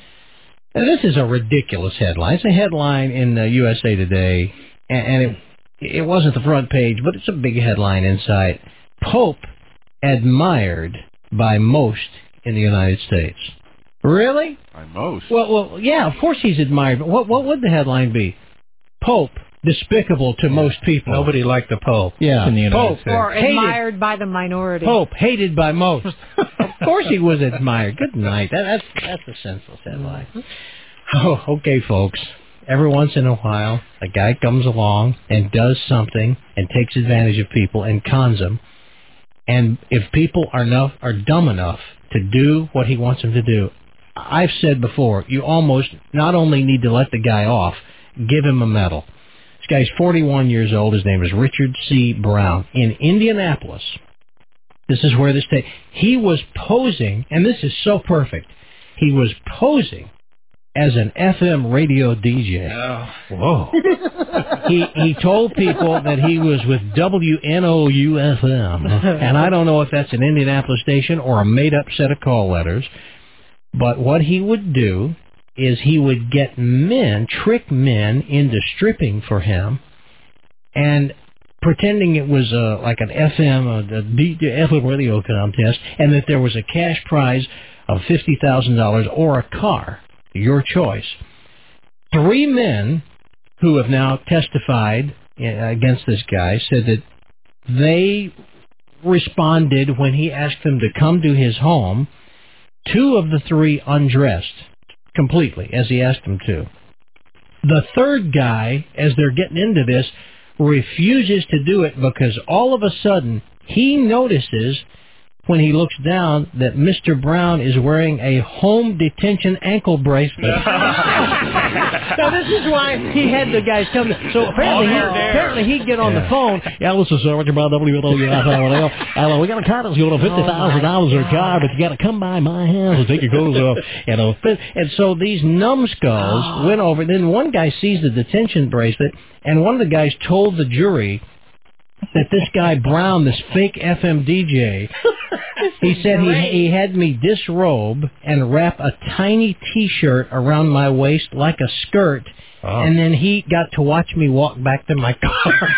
And this is a ridiculous headline. It's a headline in uh, USA Today, and, and it it wasn't the front page, but it's a big headline inside. Pope admired by most in the United States. Really? By most. Well, well, yeah, of course he's admired. But what what would the headline be? Pope despicable to most people. Nobody liked the Pope Yeah. in the United Pope. States. Or Hated. admired by the minority. Pope hated by most. of course he was admired. Good night. That, that's that's a senseless headline. Oh, okay, folks. Every once in a while, a guy comes along and does something and takes advantage of people and cons them. And if people are enough are dumb enough to do what he wants them to do, I've said before, you almost not only need to let the guy off, give him a medal. This guy's 41 years old. His name is Richard C. Brown in Indianapolis. This is where this day he was posing, and this is so perfect. He was posing as an FM radio DJ. Whoa. he he told people that he was with WNOU FM, and I don't know if that's an Indianapolis station or a made up set of call letters. But what he would do is he would get men, trick men into stripping for him, and pretending it was uh, like an FM, a, a D- FM radio contest, and that there was a cash prize of fifty thousand dollars or a car, your choice. Three men who have now testified uh, against this guy said that they responded when he asked them to come to his home. Two of the three undressed completely as he asked them to. The third guy, as they're getting into this, refuses to do it because all of a sudden he notices when he looks down that Mr. Brown is wearing a home detention ankle bracelet. now this is why he had the guys come. me. So apparently, he, apparently he'd get on the phone. Yeah, this is uh, Richard Brown, WWF. Hello, we got a car that's going to fifty thousand dollars a car, but you got to come by my house and take your clothes off. You know, and so these numbskulls went over. Then one guy sees the detention bracelet, and one of the guys told the jury that this guy Brown, this fake FM DJ, he said he he had me disrobe and wrap a tiny T-shirt around my waist like a skirt, and then he got to watch me walk back to my car.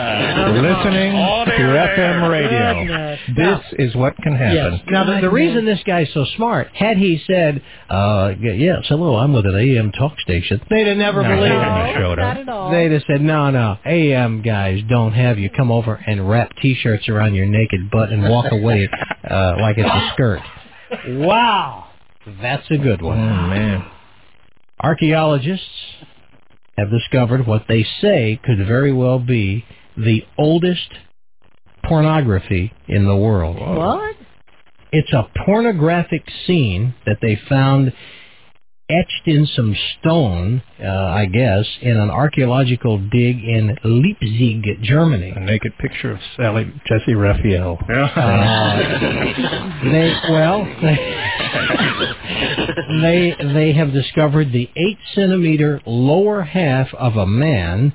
listening to FM radio. Goodness. This is what can happen. Yes. Now, the, the reason this guy's so smart, had he said, uh, yes, hello, I'm with an AM talk station, they'd have never No, believed they him. wouldn't have showed Not up. at all. They'd have said, no, no, AM guys don't have you come over and wrap T-shirts around your naked butt and walk away uh, like it's a skirt. Wow. That's a good one. Oh, man. Archaeologists have discovered what they say could very well be the oldest pornography in the world. What? It's a pornographic scene that they found etched in some stone, uh, I guess, in an archaeological dig in Leipzig, Germany. A naked picture of Sally Jessy Raphael. Uh, they well, they they have discovered the eight centimeter lower half of a man,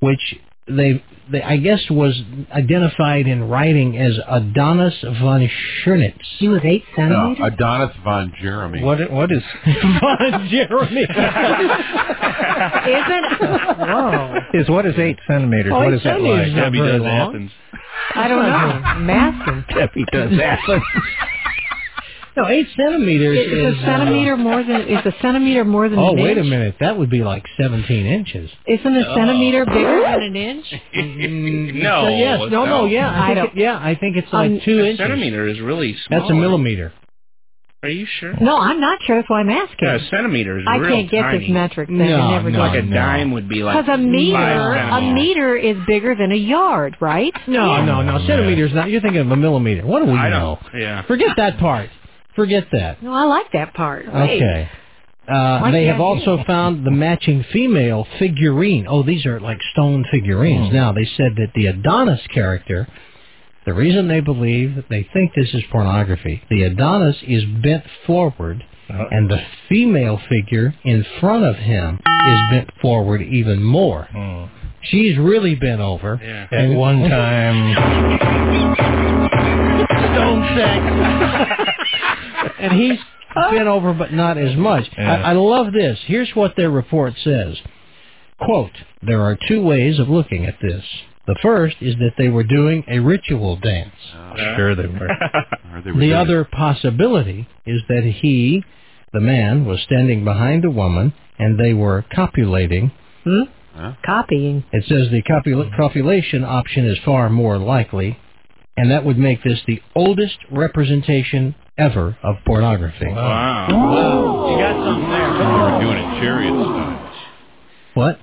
which they, they I guess was identified in writing as Adonis von Zschernitz. He was eight No, Adonis von Jeremy. What what is von Jeremy? Isn't? Whoa. is what is eight centimeters? Oh, what eight is that like? is Debbie does long. Athens. I don't know. Masking. Debbie does Athens. No, eight centimeters Is is a centimeter more than is a centimeter more than Oh, an wait a minute. That would be like 17 inches. Isn't a centimeter bigger than an inch? no. So, yes, no, no, yeah, I, I think don't- it, yeah, I think it's like Um, two a inches. centimeter is really small. That's a millimeter. Are you sure? No, I'm not sure. That's why I'm asking. Yeah, a centimeter is I real can't get tiny. this metric thing. No, never no. Like a no. dime would be like Because a meter, a meter is bigger than a yard, right? No, no, no. Centimeters not. You're thinking of a millimeter. What do we I know? don't. Yeah. Forget that part. Forget that. No, I like that part. Wait. Okay. Uh, Why they can't have I also found the matching female figurine. Oh, these are like stone figurines. Now, they said that the Adonis character, the reason they believe that they think this is pornography, the Adonis is bent forward, and the female figure in front of him is bent forward even more. Hmm. She's really bent over. Yeah. At one time, stone sex. and he's bent over, but not as much. I, I love this. Here's what their report says. Quote, there are two ways of looking at this. The first is that they were doing a ritual dance. sure they were. They were The doing- other possibility is that he, the man, was standing behind a woman and they were copulating. Hmm? Huh? Copying. It says the copula- copulation option is far more likely, and that would make this the oldest representation ever of pornography. Wow. You got something They there. were doing it chariot style. What?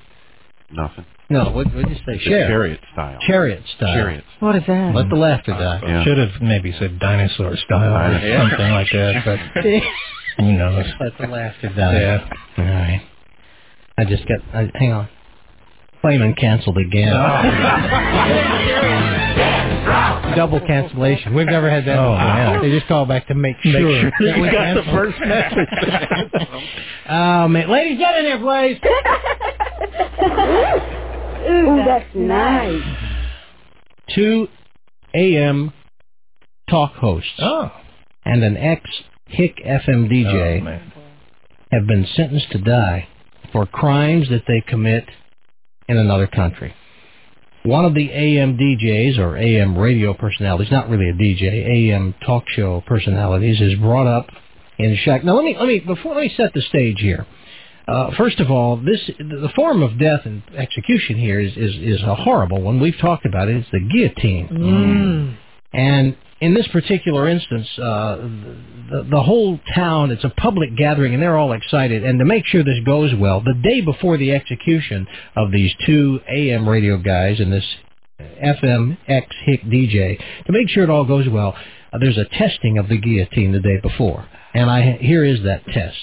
Nothing. No, what did you say? The Share. chariot style. Chariot style. Chariot. What is that? Let the laughter die. Yeah. Should have maybe said dinosaur style or Yeah. something like that, but who knows? Let the laughter die. Yeah. All right. I just got. I, hang on. Klamen canceled again. Double cancellation. We've never had that. Oh, before. man. They just call back to make Make sure. sure that we got the first message. Oh man, ladies, get in here, please. Ooh, that's nice. Two AM talk hosts oh. and an ex Hick FM DJ Oh, have been sentenced to die for crimes that they commit in another country. One of the AM DJs or AM radio personalities, not really a DJ, AM talk show personalities, is brought up in Shack. Now let me let me before let me set the stage here. Uh, first of all, this the form of death and execution here is, is is a horrible one. We've talked about it. It's the guillotine. Mm. And in this particular instance, uh, the, the whole town, it's a public gathering, and they're all excited. And to make sure this goes well, the day before the execution of these two AM radio guys and this FM X Hick DJ, to make sure it all goes well, uh, there's a testing of the guillotine the day before. And I here is that test.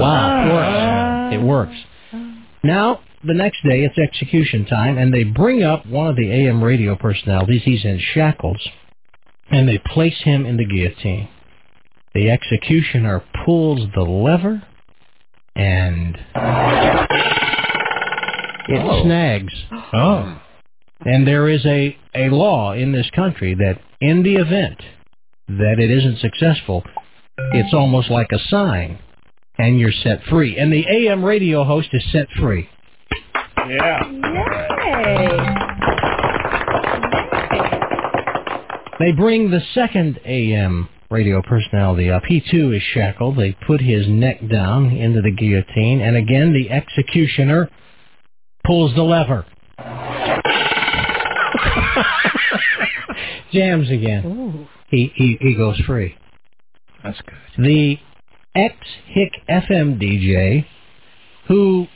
wow, it works. It works. Now, the next day, it's execution time, and they bring up one of the AM radio personalities. He's in shackles, and they place him in the guillotine. The executioner pulls the lever, and it Oh. snags. Oh. And there is a, a law in this country that in the event that it isn't successful, it's almost like a sign, and you're set free. And the AM radio host is set free. Yeah. Yay. They bring the second AM radio personality up. He too is shackled. They put his neck down into the guillotine, and again the executioner pulls the lever. Jams again. Ooh. He, he he goes free. That's good. The ex Hick FM DJ, who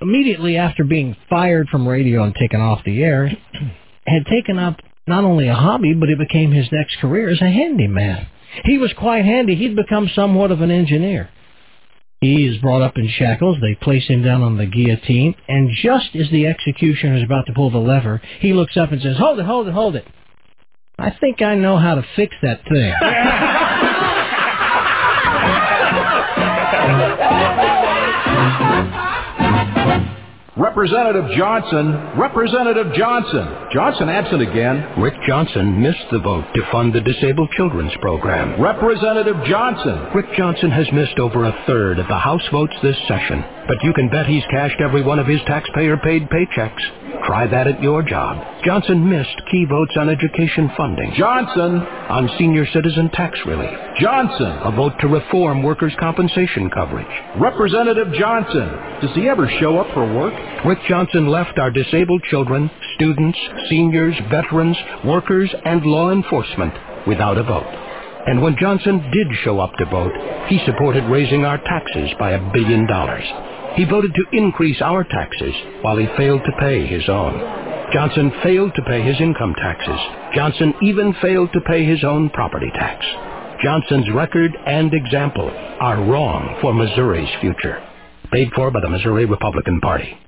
immediately after being fired from radio and taken off the air, had taken up not only a hobby, but it became his next career as a handyman. He was quite handy. He'd become somewhat of an engineer. He is brought up in shackles. They place him down on the guillotine, and just as the executioner is about to pull the lever, he looks up and says, "Hold it, hold it, hold it! I think I know how to fix that thing." Representative Johnson, Representative Johnson. Johnson absent again. Rick Johnson missed the vote to fund the Disabled Children's Program. Representative Johnson. Rick Johnson has missed over a third of the House votes this session, but you can bet he's cashed every one of his taxpayer-paid paychecks. Try that at your job. Johnson missed key votes on education funding. Johnson. On senior citizen tax relief. Johnson. A vote to reform workers' compensation coverage. Representative Johnson. Does he ever show up for work? Rick Johnson left our disabled children, students, seniors, veterans, workers, and law enforcement without a vote. And when Johnson did show up to vote, he supported raising our taxes by a billion dollars. He voted to increase our taxes while he failed to pay his own. Johnson failed to pay his income taxes. Johnson even failed to pay his own property tax. Johnson's record and example are wrong for Missouri's future. Paid for by the Missouri Republican Party.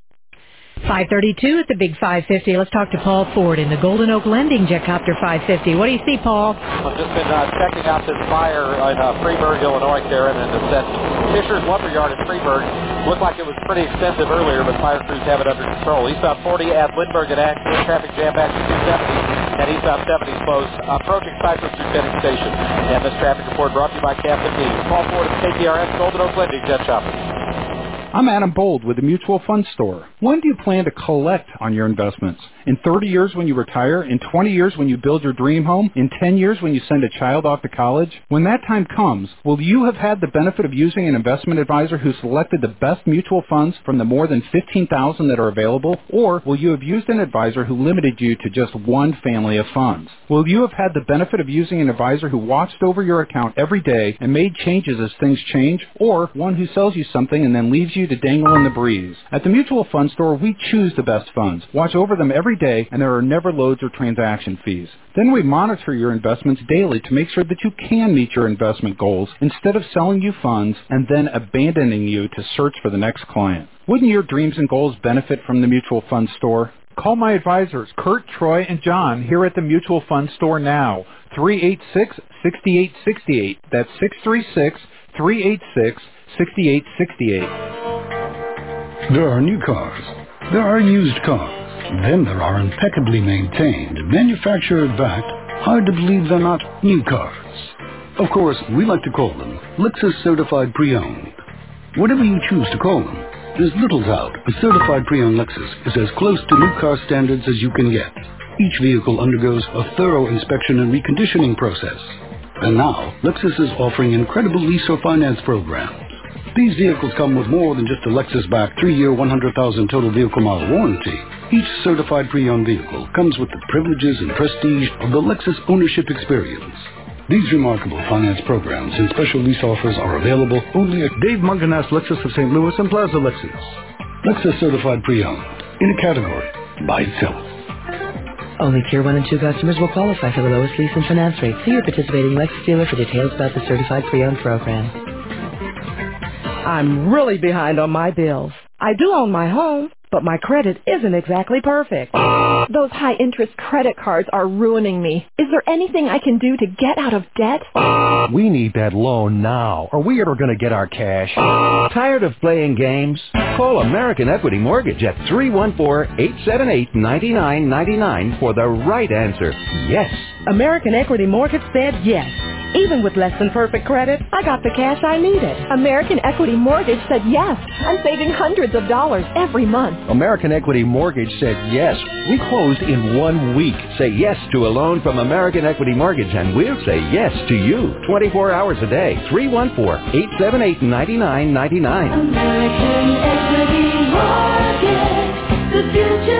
532 at the Big 550. Let's talk to Paul Ford in the Golden Oak Lending Jet Chopper 550. What do you see, Paul? I've just been uh, checking out this fire in uh, Freeburg, Illinois, Karen, and it's at Fisher's Lumberyard in Freeburg. Looked like it was pretty extensive earlier, but fire crews have it under control. Eastbound 40 at Lindbergh at Axel, traffic jam back to 270, and eastbound 70 closed, approaching Cypress through Benning Station. And this traffic report brought to you by Captain D. Paul Ford at KTRS Golden Oak Lending Jet Chopper. I'm Adam Bold with the Mutual Fund Store. When do you plan to collect on your investments? In 30 years when you retire? In 20 years when you build your dream home? In 10 years when you send a child off to college? When that time comes, will you have had the benefit of using an investment advisor who selected the best mutual funds from the more than 15,000 that are available? Or will you have used an advisor who limited you to just one family of funds? Will you have had the benefit of using an advisor who watched over your account every day and made changes as things change? Or one who sells you something and then leaves you to dangle in the breeze. At the Mutual Fund Store, we choose the best funds, watch over them every day, and there are never loads or transaction fees. Then we monitor your investments daily to make sure that you can meet your investment goals instead of selling you funds and then abandoning you to search for the next client. Wouldn't your dreams and goals benefit from the Mutual Fund Store? Call my advisors, Kurt, Troy, and John, here at the Mutual Fund Store now. 386-6868. That's 636-386-6868. There are new cars. There are used cars. Then there are impeccably maintained, manufacturer-backed, hard-to-believe they're not new cars. Of course, we like to call them Lexus Certified Pre-Owned. Whatever you choose to call them, there's little doubt a certified pre-owned Lexus is as close to new car standards as you can get. Each vehicle undergoes a thorough inspection and reconditioning process. And now, Lexus is offering incredible lease or finance programs. These vehicles come with more than just a Lexus-backed 3-year, 100,000 total vehicle mile warranty. Each certified pre-owned vehicle comes with the privileges and prestige of the Lexus ownership experience. These remarkable finance programs and special lease offers are available only at Dave Mungenast Lexus of St. Louis and Plaza Lexus. Lexus certified pre-owned in a category by itself. Only Tier 1 and 2 customers will qualify for the lowest lease and finance rate. See your participating Lexus dealer for details about the certified pre-owned program. I'm really behind on my bills. I do own my home, but my credit isn't exactly perfect. Those high interest credit cards are ruining me. Is there anything I can do to get out of debt? We need that loan now, or we are going to get our cash. Tired of playing games? Call American Equity Mortgage at 314-878-9999 for the right answer. Yes. American Equity Mortgage said yes. Even with less than perfect credit, I got the cash I needed. American Equity Mortgage said yes. I'm saving hundreds of dollars every month. American Equity Mortgage said yes. We closed in one week. Say yes to a loan from American Equity Mortgage and we'll say yes to you 24 hours a day. 314-878-9999. American Equity Mortgage. The future belongs to you.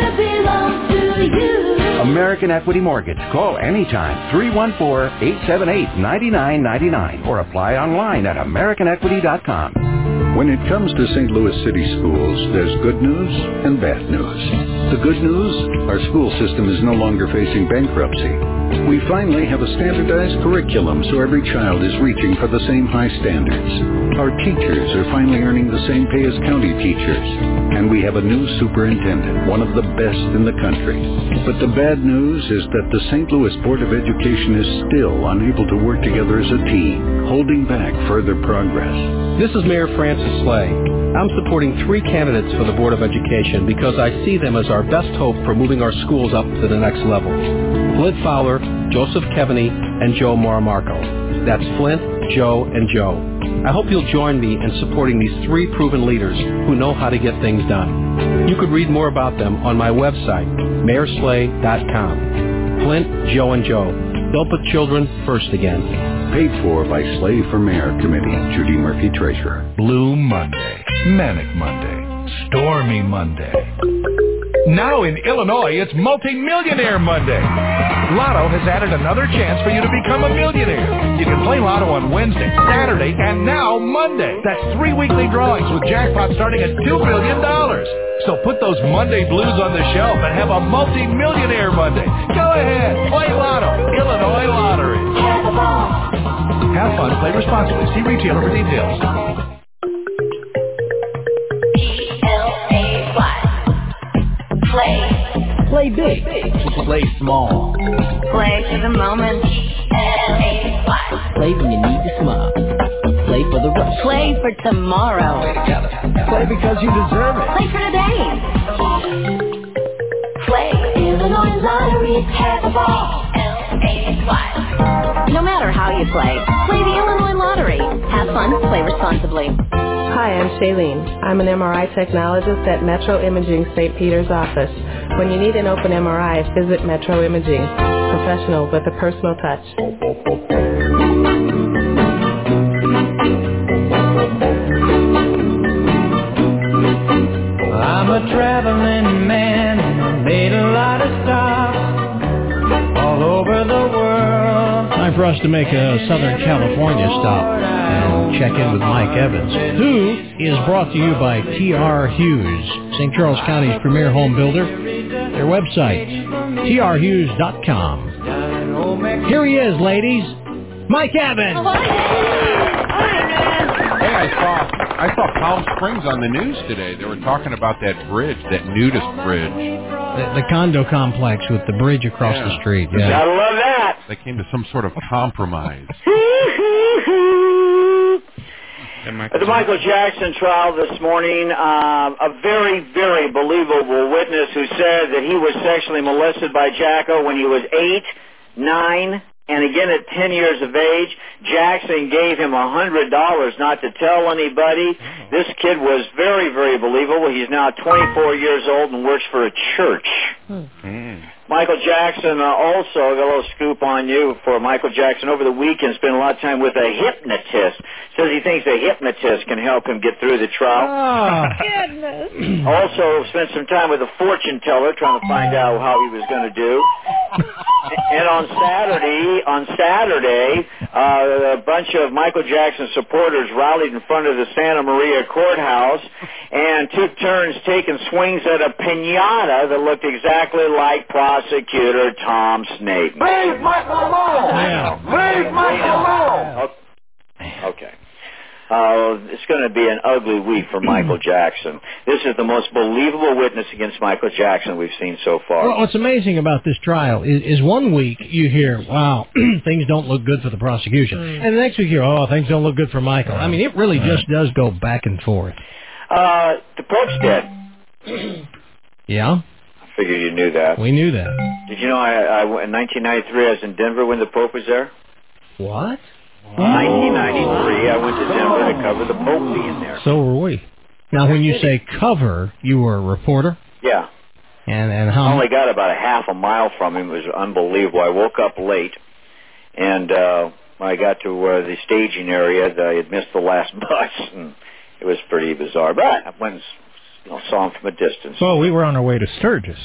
American Equity Mortgage. Call anytime. 314-878-9999 or apply online at americanequity.com. When it comes to St. Louis City Schools, there's good news and bad news. The good news, our school system is no longer facing bankruptcy. We finally have a standardized curriculum so every child is reaching for the same high standards. Our teachers are finally earning the same pay as county teachers. And we have a new superintendent, one of the best in the country. But the bad news is that the St. Louis Board of Education is still unable to work together as a team, holding back further progress. This is Mayor Francis Slay. I'm supporting three candidates for the Board of Education because I see them as our best hope for moving our schools up to the next level. Flint Fowler, Joseph Keaveny, and Joe Maramarco. That's Flint, Joe, and Joe. I hope you'll join me in supporting these three proven leaders who know how to get things done. You could read more about them on my website, mayorslay.com. Flint, Joe, and Joe. They'll put children first again. Paid for by Slay for Mayor Committee, Judy Murphy Treasurer. Blue Monday, Manic Monday, Stormy Monday. Now in Illinois, it's Multi-Millionaire Monday. Lotto has added another chance for you to become a millionaire. You can play Lotto on Wednesday, Saturday, and now Monday. That's three weekly drawings with jackpot starting at $2 billion. So put those Monday blues on the shelf and have a Multi-Millionaire Monday. Go ahead, play Lotto, Illinois Lottery. Have fun, play responsibly. See retailer for details. Play. Play big. Play small. Play for the moment. Play when you need to smile. Play for the rush. Play for tomorrow. Play because you deserve it. Play for today. Play. Illinois Lottery has a ball. No matter how you play, play the Illinois Lottery. Have fun, play responsibly. Hi, I'm Shailene. I'm an MRI technologist at Metro Imaging St. Peter's office. When you need an open MRI, visit Metro Imaging. Professional with a personal touch. I'm a traveling man us to make a Southern California stop and check in with Mike Evans, who is brought to you by T.R. Hughes, St. Charles County's premier home builder. Their website, trhughes.com. Here he is, ladies. Mike Evans. Hey, I saw I saw Palm Springs on the news today. They were talking about that bridge, that nudist bridge. The, the condo complex with the bridge across the street. Yeah. Gotta love that. They came to some sort of compromise. The Michael Jackson trial this morning, um, a very, very believable witness who said that he was sexually molested by Jacko when he was eight, nine, and again at 10 years of age. Jackson gave him a $100 not to tell anybody. This kid was very, very believable. He's now 24 years old and works for a church. Michael Jackson uh, also, I got a little scoop on you for Michael Jackson. Over the weekend, spent a lot of time with a hypnotist. Says he thinks a hypnotist can help him get through the trial. Oh, goodness. Also spent some time with a fortune teller trying to find out how he was going to do. and on Saturday, on Saturday, uh, a bunch of Michael Jackson supporters rallied in front of the Santa Maria courthouse and took turns taking swings at a pinata that looked exactly like prosecutor Tom Sneddon. Leave Michael alone! Leave Michael alone! Okay. Uh, it's going to be an ugly week for Michael Jackson. This is the most believable witness against Michael Jackson we've seen so far. Well, what's amazing about this trial is, is one week you hear, wow, things don't look good for the prosecution. And the next week you hear, oh, things don't look good for Michael. I mean, it really just does go back and forth. Uh, the Pope's dead. Yeah? Figured you knew that. We knew that. Did you know I, I in 1993 I was in Denver when the Pope was there? What? 1993 I went to Denver to cover the Pope being there. So were we. Now, when you say cover, you were a reporter, Yeah. and and how? I only got about a half a mile from him. It was unbelievable. I woke up late, and uh, when I got to uh, the staging area, I had missed the last bus, and it was pretty bizarre. But I went and you know, saw him from a distance. Well, we were on our way to Sturgis,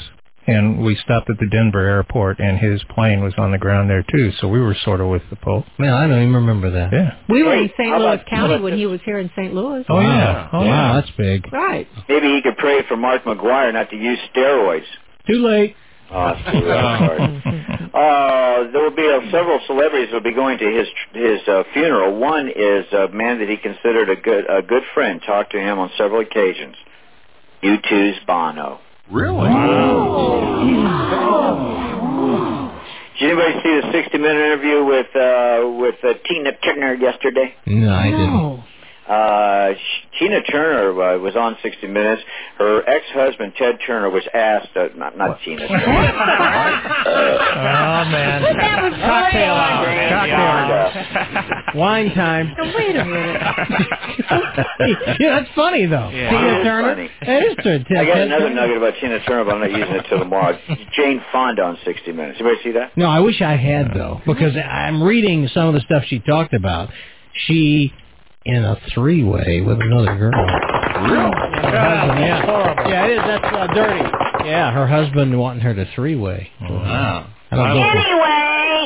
and we stopped at the Denver airport, and his plane was on the ground there too. So we were sort of with the Pope. Man, I don't even remember that. Yeah. We were in St. how Louis about- County when this? he was here in St. Louis. Oh yeah. Oh wow, yeah. that's big. Right. Maybe he could pray for Mark McGwire not to use steroids. Too late. Oh, too hard. Uh, there will be uh, several celebrities will be going to his his uh, funeral. One is a man that he considered a good a good friend. Talked to him on several occasions. U2's Bono. Really? Did anybody see the 60 minute interview with uh, with uh, Tina Turner yesterday? No, I didn't. Uh, sh- Tina Turner uh, was on 60 Minutes. Her ex-husband Ted Turner was asked, uh, not not Tina Turner. Oh man. Cocktail hour. Cocktail hour. Wine time. Wait a minute. yeah, that's funny though. Yeah. Tina Turner. funny. That is true. I got another nugget about Tina Turner, but I'm not using it till tomorrow. Jane Fonda on 60 Minutes. Anybody see that? No, I wish I had though, because I'm reading some of the stuff she talked about. She in a three-way with another girl. yeah, horrible. yeah, it is. That's uh, dirty. Yeah, her husband wanting her to three-way. Wow. I don't go for, Anyway.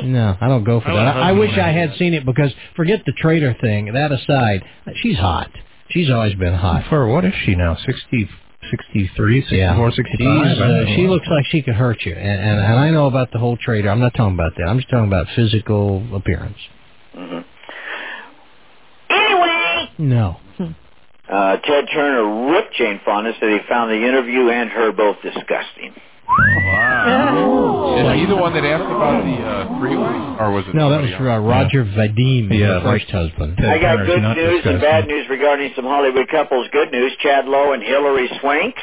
No, I don't go for I that. I, I wish I had seen it because forget the traitor thing. That aside, she's hot. She's always been hot. For what is she now? 60, 63, 64, 65? She's, uh, she looks like she could hurt you, and, and and I know about the whole traitor. I'm not talking about that. I'm just talking about physical appearance. hmm Anyway. No. Uh, Ted Turner ripped Jane Fonda, said he found the interview and her both disgusting. Is he the one that asked about the uh, three-way, or was it? No, that was somebody uh, else? Roger Vadim, Yeah, first husband. Ted I got Turner's good not news and bad news regarding some Hollywood couples. Good news, Chad Lowe and Hilary Swank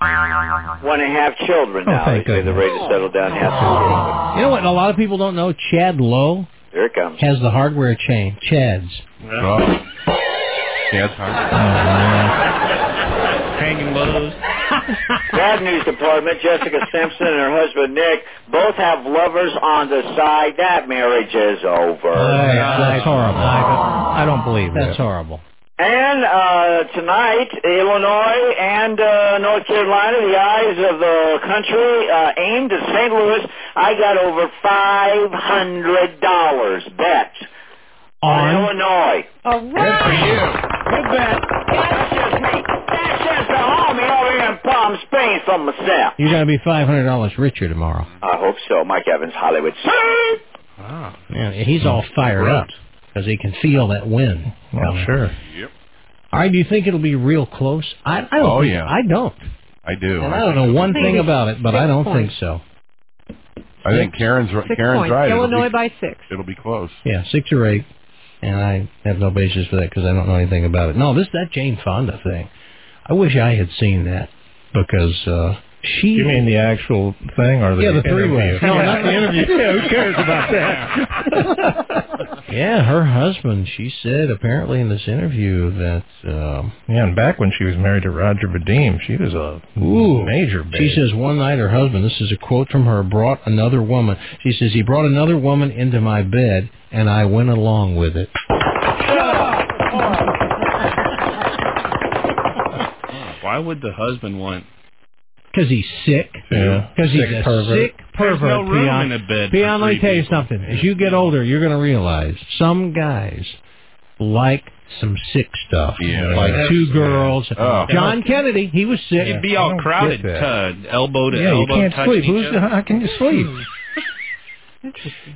want to have children Oh, now. thank they say they're ready to settle down and have You know what? A lot of people don't know. Chad Lowe Here it comes. has the hardware chain. Chad's. Oh. Chad's hard. Hanging lows. Bad news department, Jessica Simpson and her husband Nick both have lovers on the side. That marriage is over. that's horrible. I don't, I don't believe it. That's that. horrible. And uh, tonight, Illinois and uh, North Carolina, the eyes of the country uh, aimed at St. Louis. I got over five hundred dollars bet on, Illinois. All right. For you. Good bet. That's just me. Here in Palm Springs from myself. You're going to be $500 richer tomorrow. I hope so. Mike Evans, Hollywood. Wow. Ah. Yeah, he's all fired up because he can feel that win. Well, sure. Yep. All right, do you think it'll be real close? I, I don't Oh, think, yeah. I don't. I do. And I don't know one thing about it, but I don't points. think so. I think Karen's Six Karen's points. right. Illinois be, by six. it'll be close. Yeah, six or eight, and I have no basis for that because I don't know anything about it. No, this that Jane Fonda thing. I wish I had seen that because uh she. You mean the actual thing or the Yeah, the three-way. interview? No, not the interview. yeah, who cares about that? yeah, her husband. She said apparently in this interview that. Um, yeah, and back when she was married to Roger Vadim, she was a Ooh. major babe. She says one night her husband, this is a quote from her, brought another woman. She says he brought another woman into my bed and I went along with it. Why would the husband want? Because he's sick. Yeah. Because he's a pervert. sick pervert. There's no room Peon. in a bed. Peon, for let me tell you people. something. As you get older, you're going to realize some guys like some sick stuff. Yeah. Like two girls. Oh. John Kennedy, he was sick. It'd be all crowded, get that. uh, elbow to yeah, you elbow, can't sleep. each Who's other. how can you sleep?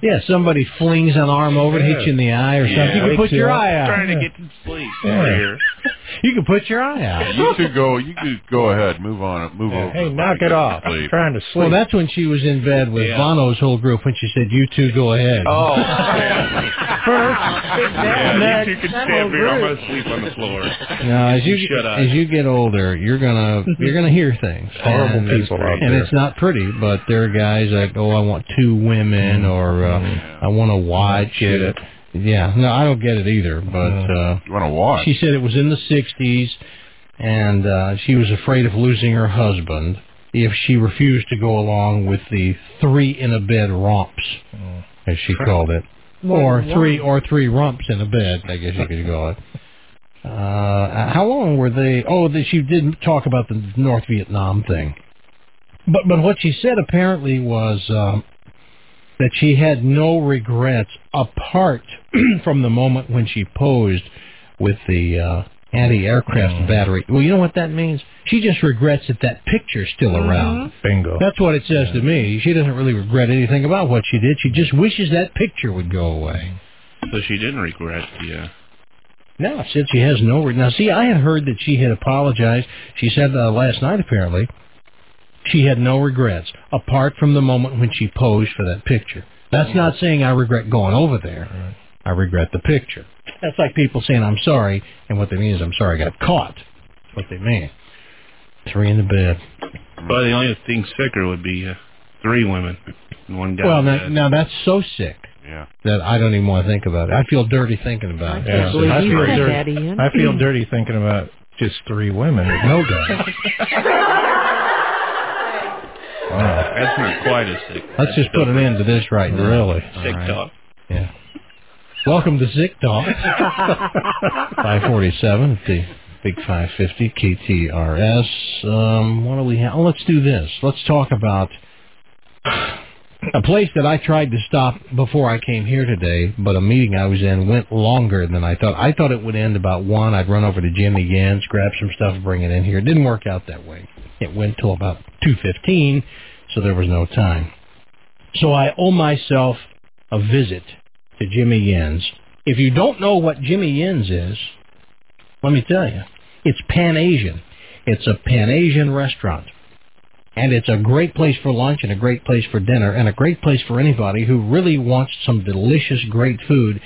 Yeah, somebody flings an arm over and hits you in the eye or something. You can put your eye out. Trying to get to sleep. Here. You can put your eye out. You two go. You could go ahead. Move on. Move over. Hey, knock it off. I'm trying to sleep. Well, that's when she was in bed with Yeah. Bono's whole group when she said, "You two go ahead." Oh, Yeah, you two can stand here. I'm gonna sleep on the floor. Now, as you Shut up. as you get older, you're gonna you're gonna hear things. Horrible and, people out and there. it's not pretty. But there are guys like, oh, I want two women, or uh, I want to watch Get it. it. Yeah, no, I don't get it either. But uh, you want to watch? she said it was in the '60s, and uh, she was afraid of losing her husband if she refused to go along with the three in a bed romps, as she called it, or three or three rumps in a bed. I guess you could call it. Uh, how long were they? Oh, that she didn't talk about the North Vietnam thing, but but what she said apparently was um, that she had no regrets apart from the moment when she posed with the uh, anti-aircraft battery. Well, you know what that means? She just regrets that that picture's still around. Bingo. That's what it says to me. She doesn't really regret anything about what she did. She just wishes that picture would go away. So she didn't regret the. Uh, No, said she has no. Re- now, see, I had heard that she had apologized. She said uh, last night, apparently, she had no regrets apart from the moment when she posed for that picture. That's not saying I regret going over there. I regret the picture. That's like people saying I'm sorry, and what they mean is I'm sorry I got caught. That's what they mean. Three in the bed. but the only thing sicker would be uh, three women and one guy. Well, now, now that's so sick Yeah. that I don't even want to think about it. I feel dirty thinking about it. Yeah, believe I feel dirty. that, I feel dirty thinking about just three women with no guy. Wow, that's not quite as sick. Let's just put an end to this right now. Really? Sick All right. talk. Yeah. Welcome to Sick Talk. 547 at the Big 550 KTRS. Um, what do we have? Oh, let's do this. Let's talk about a place that I tried to stop before I came here today, but a meeting I was in went longer than I thought. I thought it would end about 1. I'd run over to Jimmy Yann's, grab some stuff, bring it in here. It didn't work out that way. It went till about 2.15, so there was no time. So I owe myself a visit to Jimmy Yin's. If you don't know what Jimmy Yin's is, let me tell you, it's Pan Asian. It's a Pan Asian restaurant. And it's a great place for lunch and a great place for dinner and a great place for anybody who really wants some delicious, great food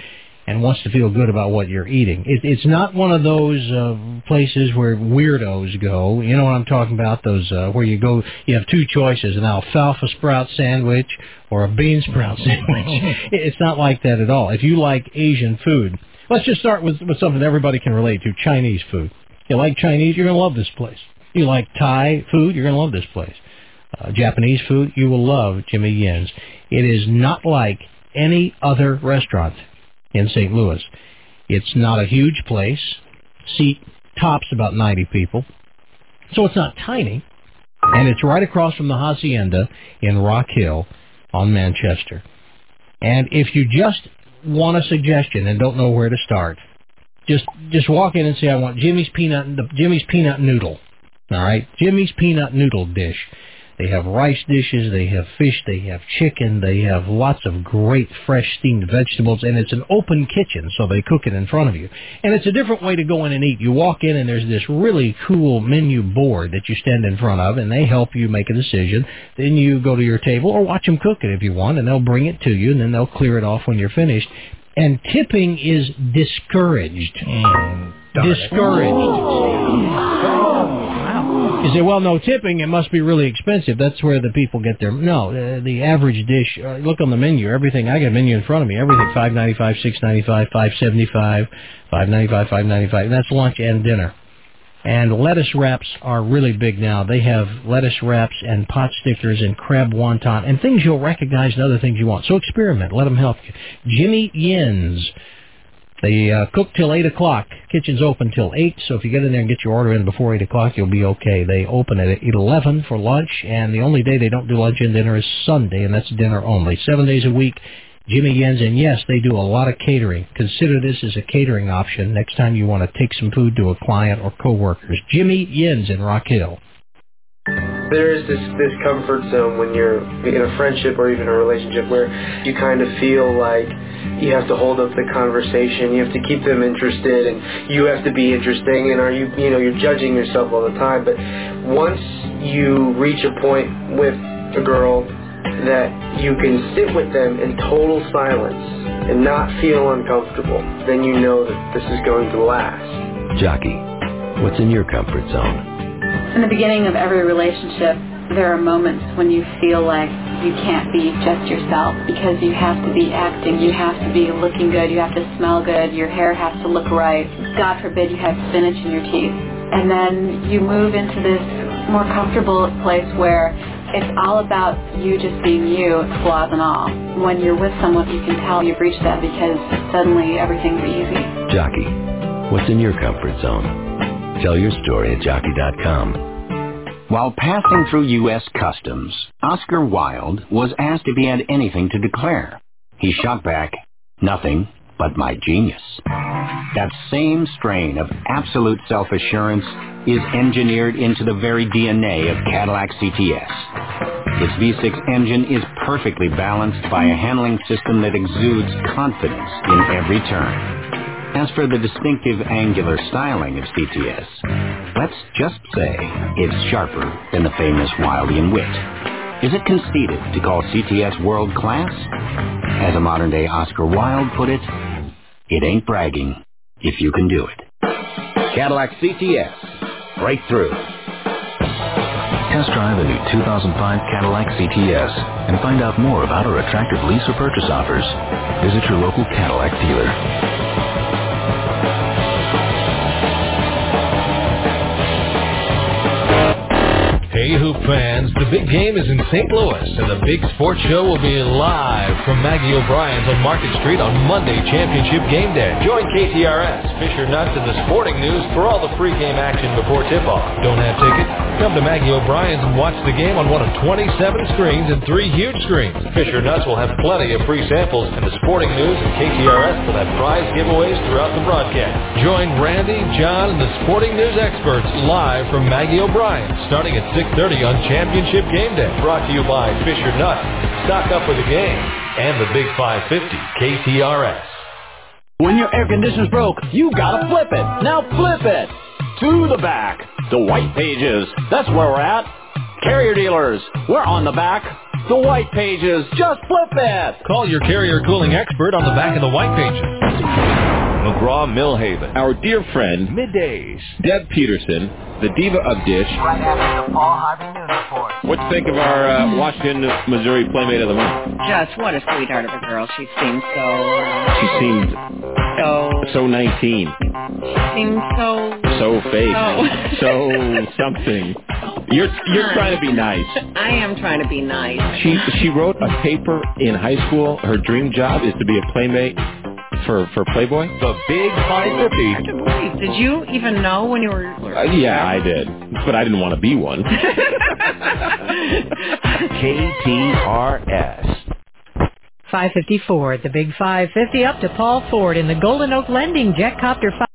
and wants to feel good about what you're eating. It, it's not one of those uh, places where weirdos go. You know what I'm talking about? Those uh, where you go, you have two choices: an alfalfa sprout sandwich or a bean sprout sandwich. it's not like that at all. If you like Asian food, let's just start with, with something everybody can relate to: Chinese food. You like Chinese, you're gonna love this place. You like Thai food, you're gonna love this place. Uh, Japanese food, you will love Jimmy Yin's. It is not like any other restaurant in St. Louis. It's not a huge place. Seat tops about 90 people. So it's not tiny. And it's right across from the Hacienda in Rock Hill on Manchester. And if you just want a suggestion and don't know where to start, just just walk in and say I want Jimmy's peanut the Jimmy's peanut noodle. All right? Jimmy's peanut noodle dish. They have rice dishes, they have fish, they have chicken, they have lots of great fresh steamed vegetables, and it's an open kitchen, so they cook it in front of you. And it's a different way to go in and eat. You walk in and there's this really cool menu board that you stand in front of, and they help you make a decision. Then you go to your table or watch them cook it if you want, and they'll bring it to you, and then they'll clear it off when you're finished. And tipping is discouraged. discouraged. You say, well, no tipping. It must be really expensive. That's where the people get their no. Uh, the average dish. Uh, look on the menu. Everything. I got a menu in front of me. Everything five ninety five, six ninety five, five seventy five, five ninety five, five ninety five. That's lunch and dinner. And lettuce wraps are really big now. They have lettuce wraps and pot stickers and crab wonton and things you'll recognize and other things you want. So experiment. Let them help you. Jimmy Yin's. They uh, cook till 8 o'clock. Kitchen's open till 8, so if you get in there and get your order in before 8 o'clock, you'll be okay. They open at 11 for lunch, and the only day they don't do lunch and dinner is Sunday, and that's dinner only. Seven days a week, Jimmy Yin's, and yes, they do a lot of catering. Consider this as a catering option next time you want to take some food to a client or coworkers. Jimmy Yin's in Rock Hill. There is this this comfort zone when you're in a friendship or even a relationship where you kind of feel like you have to hold up the conversation, you have to keep them interested, and you have to be interesting, and are you you know you're judging yourself all the time. But once you reach a point with a girl that you can sit with them in total silence and not feel uncomfortable, then you know that this is going to last. Jockey, what's in your comfort zone? In the beginning of every relationship, there are moments when you feel like you can't be just yourself because you have to be acting, you have to be looking good, you have to smell good, your hair has to look right. God forbid you have spinach in your teeth. And then you move into this more comfortable place where it's all about you just being you, flaws and all. When you're with someone, you can tell you've reached that because suddenly everything's easy. Jockey, what's in your comfort zone? Tell your story at jockey.com. While passing through U.S. Customs, Oscar Wilde was asked if he had anything to declare. He shot back, nothing but my genius. That same strain of absolute self-assurance is engineered into the very DNA of Cadillac CTS. Its V6 engine is perfectly balanced by a handling system that exudes confidence in every turn. As for the distinctive angular styling of CTS, let's just say it's sharper than the famous Wildian wit. Is it conceited to call CTS world class? As a modern day Oscar Wilde put it, it ain't bragging if you can do it. Cadillac CTS. Breakthrough. Test drive the new 2005 Cadillac CTS and find out more about our attractive lease or purchase offers. Visit your local Cadillac dealer. Hey Hoop fans, the big game is in St. Louis, and the big sports show will be live from Maggie O'Brien's on Market Street on Monday Championship Game Day. Join KTRS, Fisher Nuts, and the Sporting News for all the pregame action before tip-off. Don't have tickets? Come to Maggie O'Brien's and watch the game on one of 27 screens and three huge screens. Fisher Nuts will have plenty of free samples, and the Sporting News and KTRS will have prize giveaways throughout the broadcast. Join Randy, John, and the Sporting News experts live from Maggie O'Brien, starting at 6.30 on Championship Game Day. Brought to you by Fisher Nuts. Stock up for the game and the Big 550 KTRS. When your air conditioner's broke, you gotta flip it. Now flip it to the back. The white pages. That's where we're at. Carrier dealers. We're on the back. The white pages. Just flip it. Call your carrier cooling expert on the back of the white pages. McGraw Milhaven. Our dear friend, Middays. Deb Peterson, the diva of Dish. Right after the Paul Harvey News Report. What do you think of our uh, Washington, Missouri Playmate of the Month? Just what a sweetheart of a girl. She seems so. Uh, She seemed so. so 19. She seems so. So fake. So. so something. You're you're trying to be nice. I am trying to be nice. She she wrote a paper in high school. Her dream job is to be a playmate for for Playboy. The Big 550. Did you even know when you were? Uh, yeah, I did, but I didn't want to be one. KTRS. 554, the big 550 up to Paul Ford in the Golden Oak Lending Jet Chopper 5.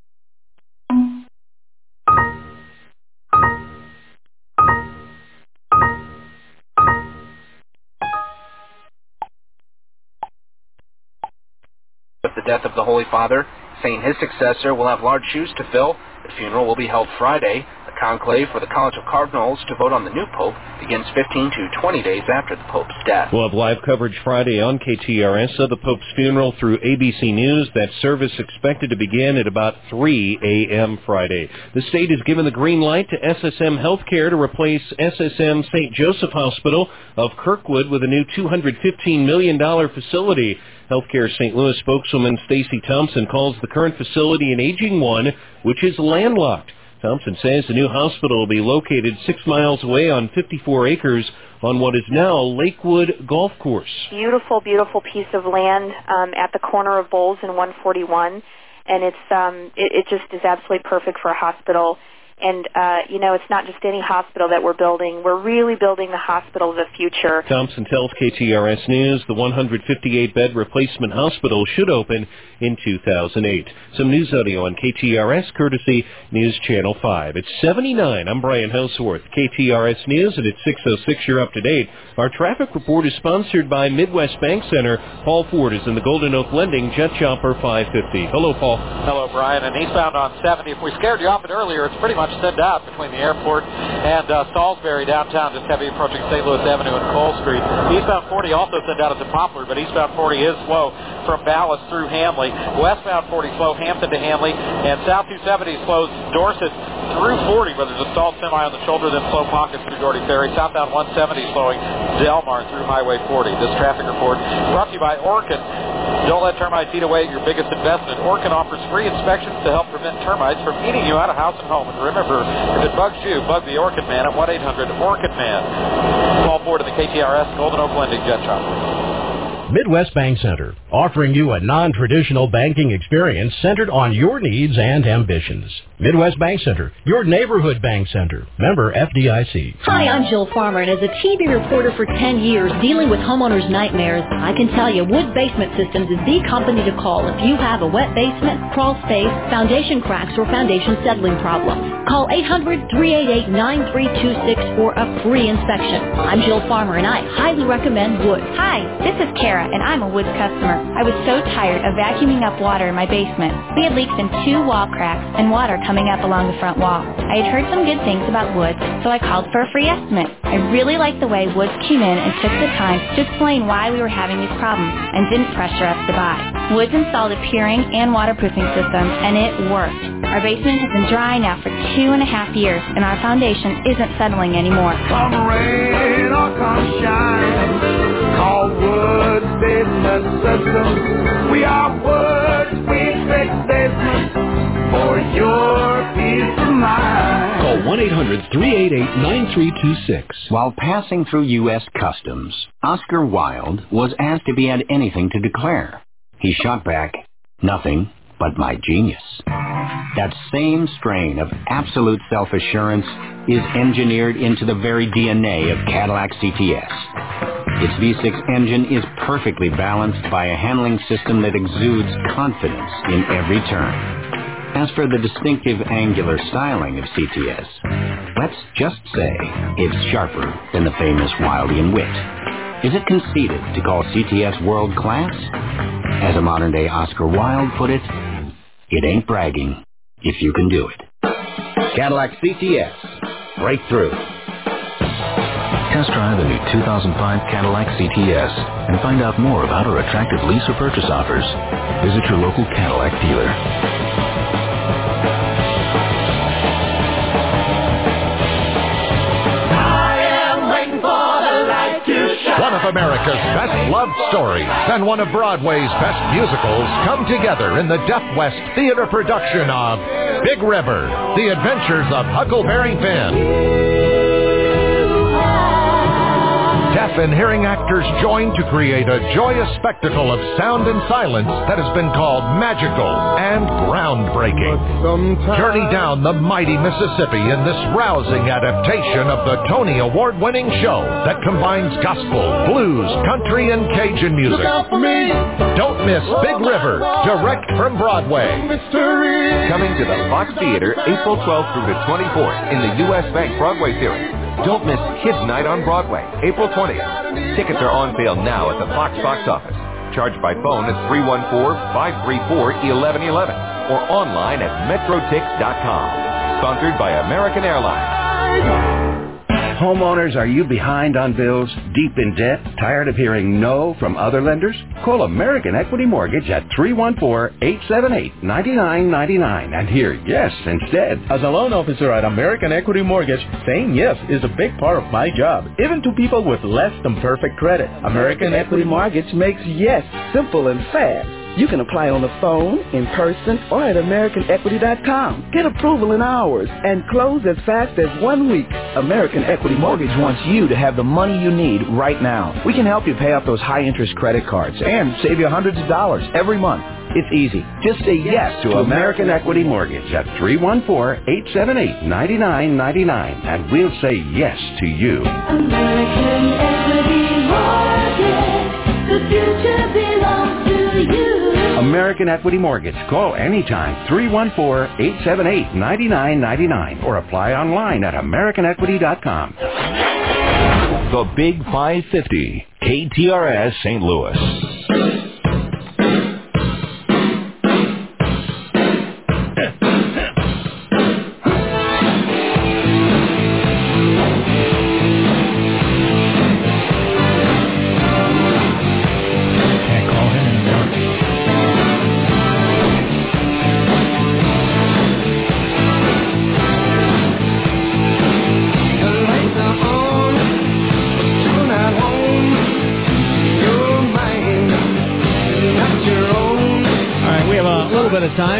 With the death of the Holy Father, saying his successor will have large shoes to fill, the funeral will be held Friday. The conclave for the College of Cardinals to vote on the new pope begins 15 to 20 days after the pope's death. We'll have live coverage Friday on KTRS of the Pope's funeral through ABC News. That service expected to begin at about 3 a.m. Friday. The state has given the green light to SSM Healthcare to replace SSM St. Joseph Hospital of Kirkwood with a new $215 million facility. Healthcare St. Louis spokeswoman Stacy Thompson calls the current facility an aging one, which is landlocked. Thompson says the new hospital will be located six miles away on 54 acres on what is now Lakewood Golf Course. beautiful, beautiful piece of land um, at the corner of Bowles and 141, and it's um, it, it just is absolutely perfect for a hospital. And, uh, you know, it's not just any hospital that we're building. We're really building the hospital of the future. Thompson tells KTRS News the 158-bed replacement hospital should open in 2008. Some news audio on KTRS, courtesy News Channel 5. It's 79. I'm Brian Houseworth. KTRS News, and it's 606. You're up to date. Our traffic report is sponsored by Midwest Bank Center. Paul Ford is in the Golden Oak Lending Jet Chopper 550. Hello, Paul. Hello, Brian. And eastbound on 70. If we scared you off it earlier, it's pretty much thinned out between the airport and uh, Salisbury downtown, just heavy approaching St. Louis Avenue and Cole Street. Eastbound 40 also thinned out at the Poplar, but eastbound 40 is slow from Ballas through Hanley. Westbound 40 slow Hampton to Hanley, and South 270 slows Dorsett through 40, but there's a stalled semi on the shoulder, then slow pockets through Dougherty Ferry. Southbound 170 slowing Delmar through Highway 40. This traffic report brought to you by Orkin. Don't let termites eat away your biggest investment. Orkin offers free inspections to help prevent termites from eating you out of house and home. And remember, if it bugs you, bug the Orkin Man at 1-800-ORKIN-MAN. Call forward to the KTRS Golden Oak Lending Jet Chopper. Midwest Bank Center, offering you a non-traditional banking experience centered on your needs and ambitions. Midwest Bank Center, your neighborhood bank center. Member FDIC. Hi, I'm Jill Farmer, and as a TV reporter for 10 years dealing with homeowners' nightmares, I can tell you Wood Basement Systems is the company to call if you have a wet basement, crawl space, foundation cracks, or foundation settling problems. Call 800-388-9326 for a free inspection. I'm Jill Farmer, and I highly recommend Wood. Hi, this is Kara, and I'm a Woods customer. I was so tired of vacuuming up water in my basement. We had leaks in two wall cracks and water coming up along the front wall. I had heard some good things about Woods, so I called for a free estimate. I really liked the way Woods came in and took the time to explain why we were having these problems and didn't pressure us to buy. Woods installed a piering and waterproofing system, and it worked. Our basement has been dry now for two and a half years, and our foundation isn't settling anymore. Come rain or come shine, call Woods Basement Systems. We are Woods, we fix basements for your peace of mind. Call 1-800-388-9326. While passing through U.S. Customs, Oscar Wilde was asked if he had anything to declare. He shot back, nothing but my genius. That same strain of absolute self-assurance is engineered into the very DNA of Cadillac CTS. Its V6 engine is perfectly balanced by a handling system that exudes confidence in every turn. As for the distinctive angular styling of CTS, let's just say it's sharper than the famous Wildian wit. Is it conceited to call CTS world class? As a modern day Oscar Wilde put it, it ain't bragging if you can do it. Cadillac CTS. Breakthrough. Test drive the new 2005 Cadillac CTS and find out more about our attractive lease or purchase offers. Visit your local Cadillac dealer. One of America's best loved stories and one of Broadway's best musicals come together in the Deaf West theater production of Big River, The Adventures of Huckleberry Finn. Deaf and hearing actors join to create a joyous spectacle of sound and silence that has been called magical and groundbreaking. Journey down the mighty Mississippi in this rousing adaptation of the Tony Award-winning show that combines gospel, blues, country, and Cajun music. Don't miss Big River, direct from Broadway. Coming to the Fox Theater April 12th through the 24th in the U.S. Bank Broadway series. Don't miss Kids Night on Broadway, April 20th. Tickets are on sale now at the Fox box office. Charged by phone at 314-534-1111 or online at metrotix.com. Sponsored by American Airlines. Homeowners, are you behind on bills, deep in debt, tired of hearing no from other lenders? Call American Equity Mortgage at 314-878-9999 and hear yes instead. As a loan officer at American Equity Mortgage, saying yes is a big part of my job, even to people with less than perfect credit. American Equity Mortgage makes yes simple and fast. You can apply on the phone, in person, or at AmericanEquity.com. Get approval in hours and close as fast as one week. American Equity Mortgage wants you to have the money you need right now. We can help you pay off those high interest credit cards and save you hundreds of dollars every month. It's easy. Just say yes to American Equity Mortgage at 314-878-9999 and we'll say yes to you. American Equity Mortgage. The future. American Equity Mortgage. Call anytime 314-878-9999 or apply online at americanequity.com. The Big 550, KTRS St. Louis.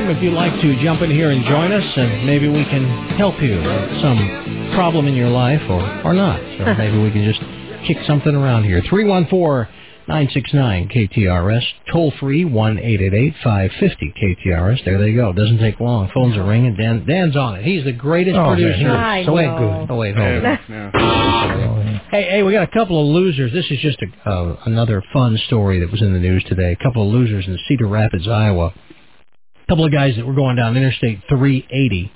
Time. If you'd like to jump in here and join us, and maybe we can help you with some problem in your life, or or not. So maybe we can just kick something around here. Three one four nine six nine KTRS, toll free one eight eight eight five fifty KTRS. There they go. Doesn't take long. Phones are ringing. Dan Dan's on it. He's the greatest Oh, producer. man, I so wait, know. Oh wait, hold on. Hey, hey, we got a couple of losers. This is just a, uh, another fun story that was in the news today. A couple of losers in Cedar Rapids, Iowa. Couple of guys that were going down Interstate 380,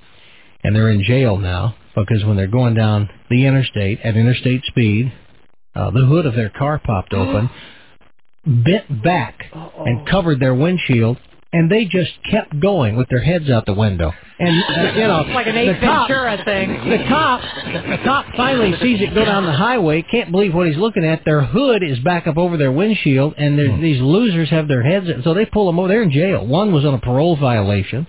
and they're in jail now because when they're going down the interstate at interstate speed, uh, the hood of their car popped open, bent back, and covered their windshield. And they just kept going with their heads out the window, and uh, you know, It's like an the Ace cop- Ventura thing. the cop, the cop finally sees it go down the highway. Can't believe what he's looking at. Their hood is back up over their windshield, and there- these losers have their heads. So they pull them over. They're in jail. One was on a parole violation,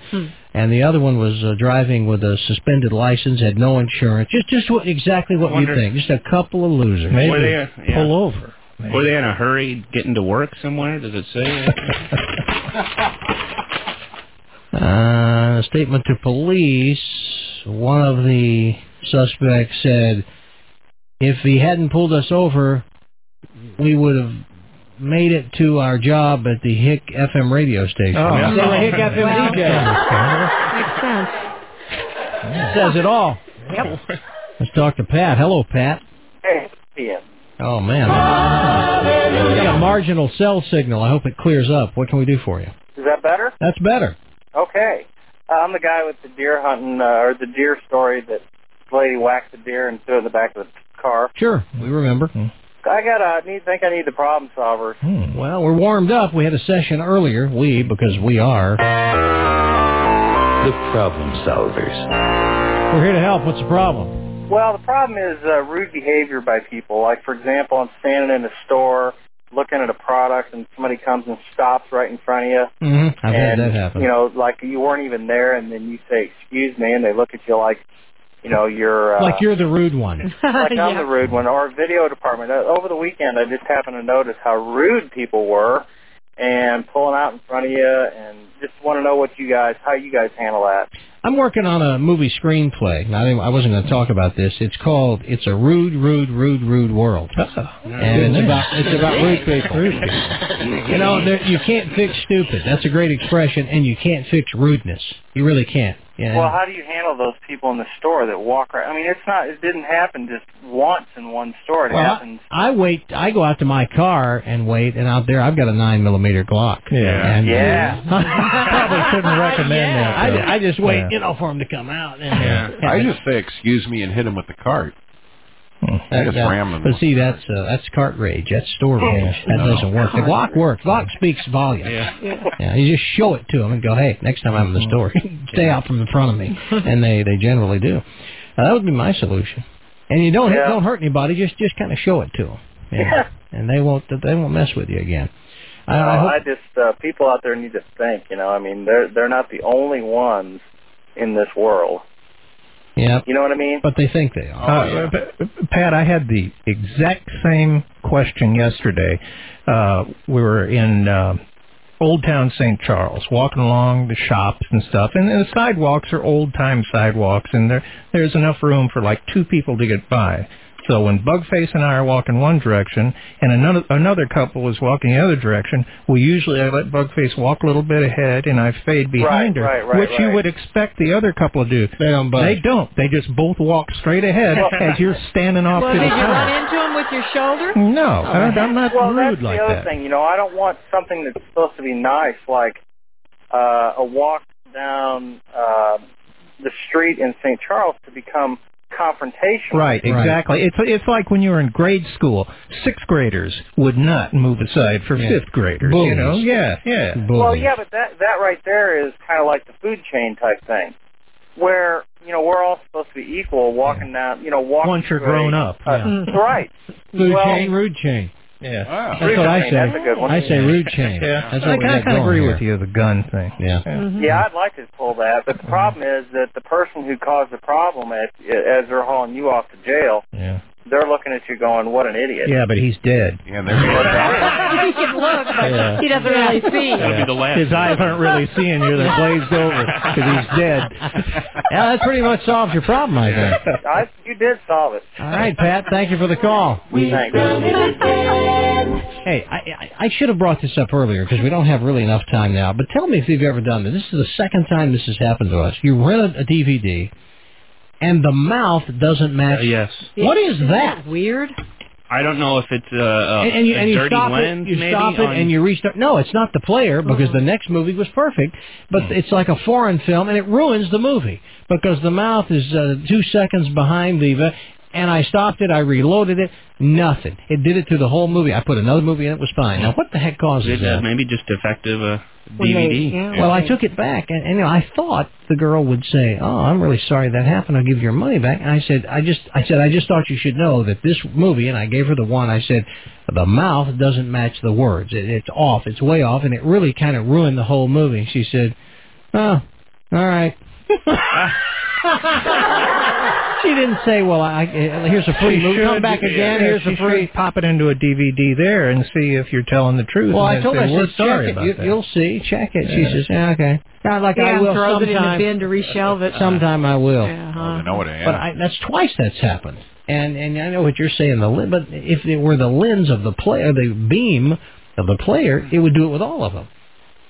and the other one was uh, driving with a suspended license, had no insurance. Just, just what, exactly what you think. Just a couple of losers. Were they, yeah. pull over. Were they in a hurry getting to work somewhere? Does it say? Uh, a statement to police. One of the suspects said, "If he hadn't pulled us over, we would have made it to our job at the Hick FM radio station." Oh. They were Hick FM Well, DJ. Makes sense. Says it all. Yep. Let's talk to Pat. Hello, Pat. Hey, Ian. Oh man, we got a marginal cell signal. I hope it clears up. What can we do for you? Is that better? That's better. Okay. Uh, I'm the guy with the deer hunting, uh, or the deer story that the lady whacked the deer and threw it in the back of the car. Sure, we remember. I got I need think I need the problem solver. Well, we're warmed up. We had a session earlier. We, because we are. The problem solvers. We're here to help. What's the problem? Well, the problem is uh, rude behavior by people. Like, for example, I'm standing in a store looking at a product and somebody comes and stops right in front of you. Mm-hmm. I've had that happen. You know, like you weren't even there, and then you say, "Excuse me," and they look at you like, you know, you're uh, like you're the rude one. like I'm the rude one. Or video department. Uh, over the weekend, I just happened to notice how rude people were, and pulling out in front of you, and just want to know what you guys, how you guys handle that. I'm working on a movie screenplay. Now, I wasn't going to talk about this. It's called "It's a Rude, Rude, Rude, Rude World," and it's about it's about rude people. You know, you can't fix stupid. That's a great expression, and you can't fix rudeness. You really can't. Yeah. Well, how do you handle those people in the store that walk around? I mean, it's not. It didn't happen just once in one store. It Well, happens. I wait. I go out to my car and wait, and out there I've got a nine millimeter Glock. Yeah. And, Yeah. Probably shouldn't recommend that, I. I just wait, Yeah. you know, for him to come out. And, Yeah. uh, I just say excuse me and hit him with the cart. I just yeah. But see, that's uh, that's cart rage. That's store rage. That No. doesn't work. The Glock works. Glock speaks volume. Yeah. Yeah, you just show it to them and go, hey, next time I'm in the store, stay out from in front of me, and they they generally do. Uh, that would be my solution. And you don't Yeah. don't hurt anybody. Just just kind of show it to them, Yeah. and they won't they won't mess with you again. I, Well, I hope I just uh, people out there need to think. You know, I mean, they're they're not the only ones in this world. Yeah. You know what I mean? But they think they are. Uh, P- Pat, I had the exact same question yesterday. Uh, we were in uh, Old Town St. Charles, walking along the shops and stuff, and, and the sidewalks are old time sidewalks, and there there's enough room for like two people to get by. So when Bugface and I are walking one direction and another another couple is walking the other direction, we usually I let Bugface walk a little bit ahead and I fade behind her, right, right, which you would expect the other couple to do. They don't budge. They don't. They just both walk straight ahead as you're standing off Well, to did the you run side. into him with your shoulder? No, I don't, I'm not well, rude that's the other that. thing. You know, I don't want something that's supposed to be nice, like uh, a walk down uh, the street in St. Charles, to become confrontational. Right, exactly. It's it's like when you were in grade school. Sixth graders would not move aside for Yeah. fifth graders. You know, Bullies. yeah, yeah. Well, yeah, but that that right there is kind of like the food chain type thing, where you know we're all supposed to be equal, walking down, you know, walking. Once you're through grown up, uh, yeah. Right. Food well, chain, rude chain. Yeah. Ah. That's what I say. that's a good one. I say rude chain. Yeah. That's I what we kind of agree here. with you, the gun thing. Yeah. Yeah, I'd like to pull that, but the problem is that the person who caused the problem, at, as they're hauling you off to jail, Yeah. They're looking at you going, "What an idiot." Yeah, but he's dead. Yeah, they're he can look, but Yeah. he doesn't really see. Yeah. His eyes aren't really seeing you; they're glazed over because he's dead. Yeah, that pretty much solves your problem, I think. I, you did solve it. All right, Pat. Thank you for the call. Thanks. Hey, I, I, I should have brought this up earlier because we don't have really enough time now. But tell me if you've ever done this. This is the second time this has happened to us. You rent a, a DVD, and the mouth doesn't match. Uh, yes. What is that? Weird. I don't know if it's uh, a, and, and you, a and you dirty stop lens, it, you maybe stop it, on- and you restart. No, it's not the player because the next movie was perfect, but it's like a foreign film, and it ruins the movie because the mouth is uh, two seconds behind the. And I stopped it. I reloaded it. Nothing. It did it through the whole movie. I put another movie in. It was fine. Now, what the heck causes Is it, uh, that? maybe just defective uh, When they- DVD. Well, I took it back, and, and you know, I thought the girl would say, "Oh, I'm really sorry that happened. I'll give you your money back." And I said, "I just, I said, I just thought you should know that this movie." And I gave her the one. I said, "The mouth doesn't match the words. It, it's off. It's way off, and it really kind of ruined the whole movie." She said, "Oh, all right." she didn't say, "Well, I, I here's a free movie. Come should- back again. yeah, here's she a free." should Pop it into a DVD there and see if you're telling the truth. Well, I told her, say, "We're sorry check it. about You, that." You'll see. Check it. She says, yeah, okay. Yeah, like yeah, I will throws it in the bin to reshelve it. Sometime I will. Uh-huh. know it, yeah. But I, that's twice that's happened. And and I know what you're saying. The but if it were the lens of the player, the beam of the player, it would do it with all of them.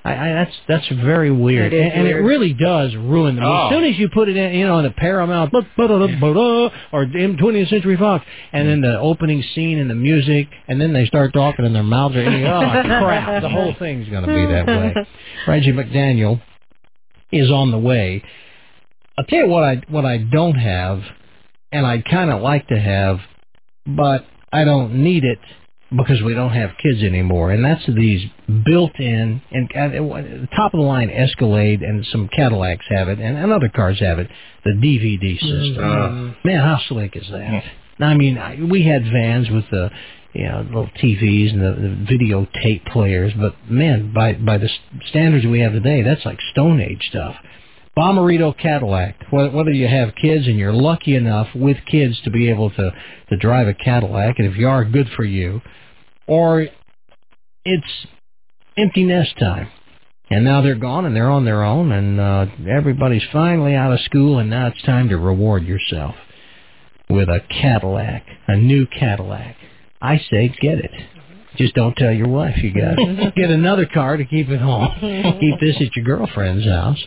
I, I that's that's very weird, It is and, and it really does ruin them. Oh. As soon as you put it in, you know, in the Paramount blah, blah, blah, blah, blah, or 20th Century Fox, and then mm. the opening scene and the music, and then they start talking and their mouths are eating. Oh crap! The whole thing's going to be that way. Reggie McDaniel is on the way. I'll tell you what I what I don't have, and I'd kind of like to have, but I don't need it because we don't have kids anymore, and that's these built-in and uh, top of the line Escalade and some Cadillacs have it, and, and other cars have it. The DVD system, Mhm. man, how slick is that? I mean, I, we had vans with the you know little TVs and the, the videotape players, but man, by by the standards we have today, that's like Stone Age stuff. Bommarito Cadillac. Whether you have kids and you're lucky enough with kids to be able to to drive a Cadillac, and if you are, good for you, or it's empty nest time. And now they're gone and they're on their own, and uh, everybody's finally out of school, and now it's time to reward yourself with a Cadillac, a new Cadillac. I say get it. Just don't tell your wife you got it. Get another car to keep at home. keep this at your girlfriend's house.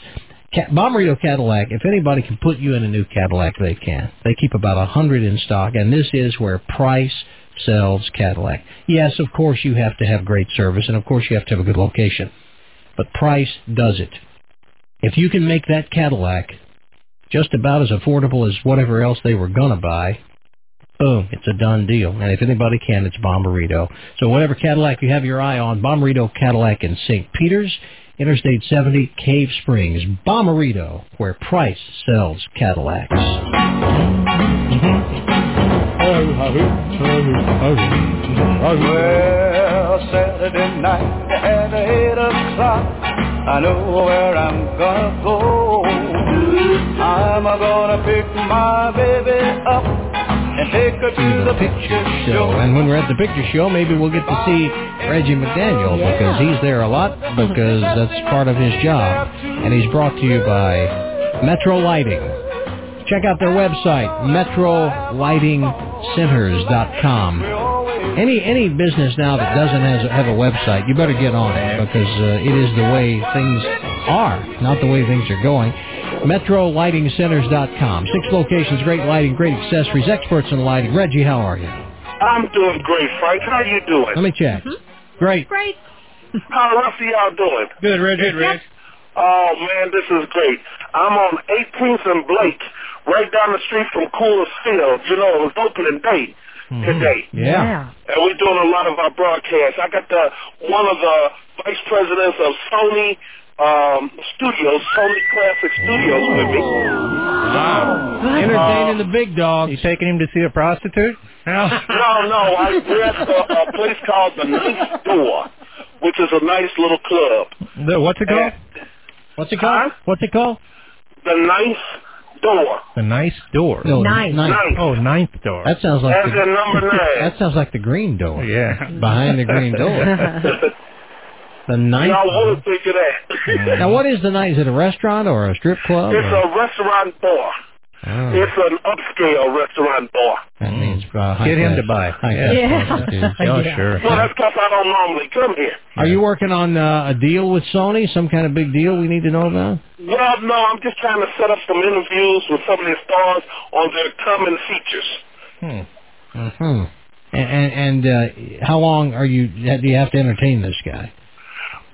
Ca- Bommarito Cadillac, if anybody can put you in a new Cadillac, they can. They keep about a hundred in stock, and this is where Price sells Cadillac. Yes, of course you have to have great service, and of course you have to have a good location. But Price does it. If you can make that Cadillac just about as affordable as whatever else they were gonna buy, boom, it's a done deal. And if anybody can, it's Bommarito. So whatever Cadillac you have your eye on, Bommarito Cadillac in St. Peters, Interstate 70, Cave Springs, Bommarito, where Price sells Cadillacs. Mm-hmm. Well, Saturday night at eight o'clock, I know where I'm gonna go. I'm gonna pick my baby up and take her to the picture show. And when we're at the picture show, maybe we'll get to see Reggie McDaniel because he's there a lot because that's part of his job. And he's brought to you by Metro Lighting. Check out their website, metrolighting.com. lightingcenters.com. Any any business now that doesn't has, have a website, you better get on it because uh, it is the way things are, not the way things are going. MetroLightingCenters.com. Six locations, great lighting, great accessories, experts in lighting. Reggie, how are you? I'm doing great, Frank. How are you doing? Let me check. Great. Great. How the rest of y'all doing? Good, Reggie. Good, Oh man, this is great. I'm on 18th and Blake, right down the street from Coors Field. You know, it was opening day today. Yeah. And we're doing a lot of our broadcasts. I got the one of the vice presidents of Sony um, Studios, Sony Classic Studios, with me. Wow. Entertaining the big dogs. You taking him to see a prostitute? No, no, I, we're at the, a place called the Nice Door, which is a nice little club. The, what's it called? What's it called? What's it called? The Ninth Door. The nice door. No, Ninth. ninth. Oh, ninth door. That sounds like As the, number nine. that sounds like the green door. Yeah. Behind the green door. the ninth. Y'all would think of that. Now, what is the night? Is it a restaurant or a strip club? It's or- a restaurant bar. Oh. It's an upscale restaurant bar. That means uh, high Get him to buy. high Yeah. class. Oh, sure. Well, that's because I don't normally come here. Are you working on uh, a deal with Sony? Some kind of big deal we need to know about? Well, no, I'm just trying to set up some interviews with some of the stars on their coming features. hmm And and, and uh, how long are you? Do you have to entertain this guy?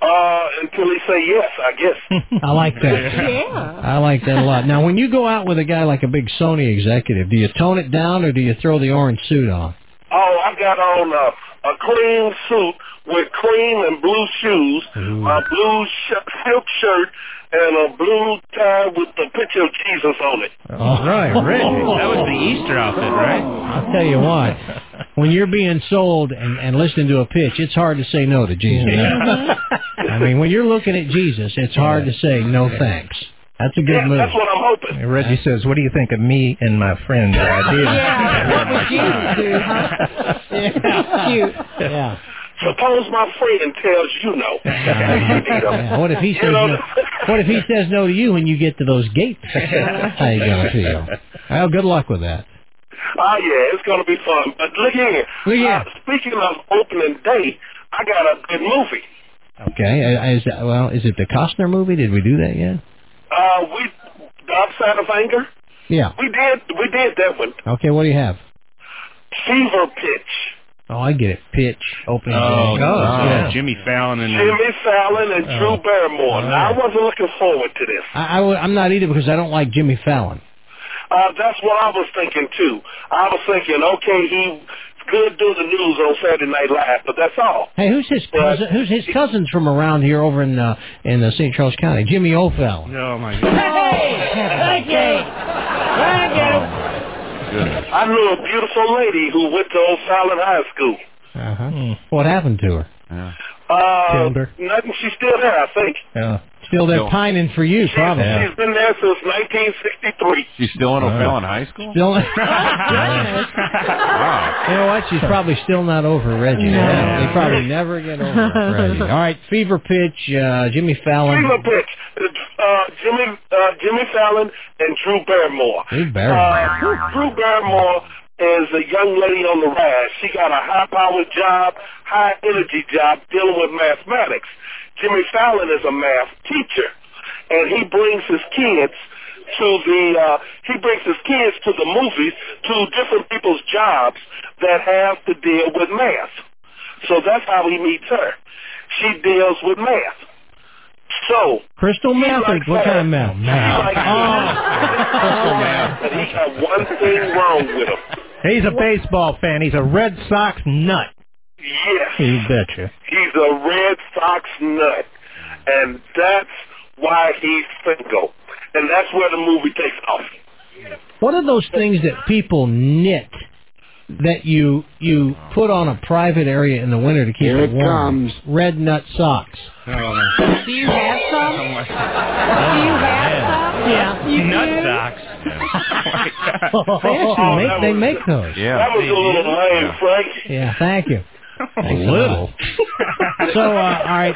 Uh, until he say yes, I guess. I like that. Yeah. I like that a lot. Now, when you go out with a guy like a big Sony executive, do you tone it down or do you throw the orange suit on? Oh, I got on a, a clean suit with cream and blue shoes, a blue sh- silk shirt, and a blue tie with the picture of Jesus on it. All right, Reggie. That was the Easter outfit, right? I'll tell you what. When you're being sold and, and listening to a pitch, it's hard to say no to Jesus. Mm-hmm. I mean, when you're looking at Jesus, it's hard to say no thanks. That's a good Yeah, move. that's what I'm hoping. And Reggie says, "What do you think of me and my friend's idea?" What would Jesus do, huh? Cute. Yeah. Suppose my friend tells you no. Yeah, What if he says no? What if he says no to you when you get to those gates? How you gonna feel? Well, good luck with that. Oh yeah, it's gonna be fun. But look here. Look here. Uh, speaking of opening day, I got a good movie. Okay. uh, Is that, well, is it the Costner movie? Did we do that yet? Uh, we the upside of anger. Yeah. We did we did that one. Okay. What do you have? Fever pitch. Oh, I get it. Pitch. Opening. Day. Oh, day. yeah. Jimmy Fallon and Jimmy Fallon and Drew Barrymore. Now I wasn't looking forward to this. I, I, I'm not either because I don't like Jimmy Fallon. Uh, that's what I was thinking too. I was thinking, okay, he could do the news on Saturday Night Live, but that's all. Hey, who's his cousin? Who's his cousins from around here over in uh, in uh, St. Charles County? Jimmy O'Fallon. Oh my God. Hey, Thank you. Thank you. I knew a beautiful lady who went to O'Fallon High School. Uh huh. What happened to her? Uh, Killed her. Nothing. She's still there, I think. Yeah. Still there pining for you, probably. She's been there since 1963. She's still in O'Fallon High School? Still. wow. You know what? She's probably still not over Reggie. No. They probably never get over Reggie. All right, fever pitch. Uh, Jimmy Fallon. Fever pitch. Uh, Jimmy uh, Jimmy Fallon and Drew Barrymore. Drew Barrymore. Uh, Drew Barrymore is a young lady on the rise. She got a high-powered job, high-energy job dealing with mathematics. Jimmy Fallon is a math teacher, and he brings his kids to the uh, he brings his kids to the movies to different people's jobs that have to deal with math. So that's how he meets her. She deals with math. So Crystal math or what kind of meth? like, Crystal meth. and he got one thing wrong with him. He's a baseball fan. He's a Red Sox nut. Yes. You betcha. He's a Red Sox nut. And that's why he's single. And that's where the movie takes off. What are those things that people knit that you you put on a private area in the winter to keep Here it it warm? Red nut socks. Do you have some? Oh, Do you have some? Yeah. You Nut do? socks. Fancy, make, they make those. Yeah. That was a little lame, Frank. Yeah, thank you. A little. so, uh, all right,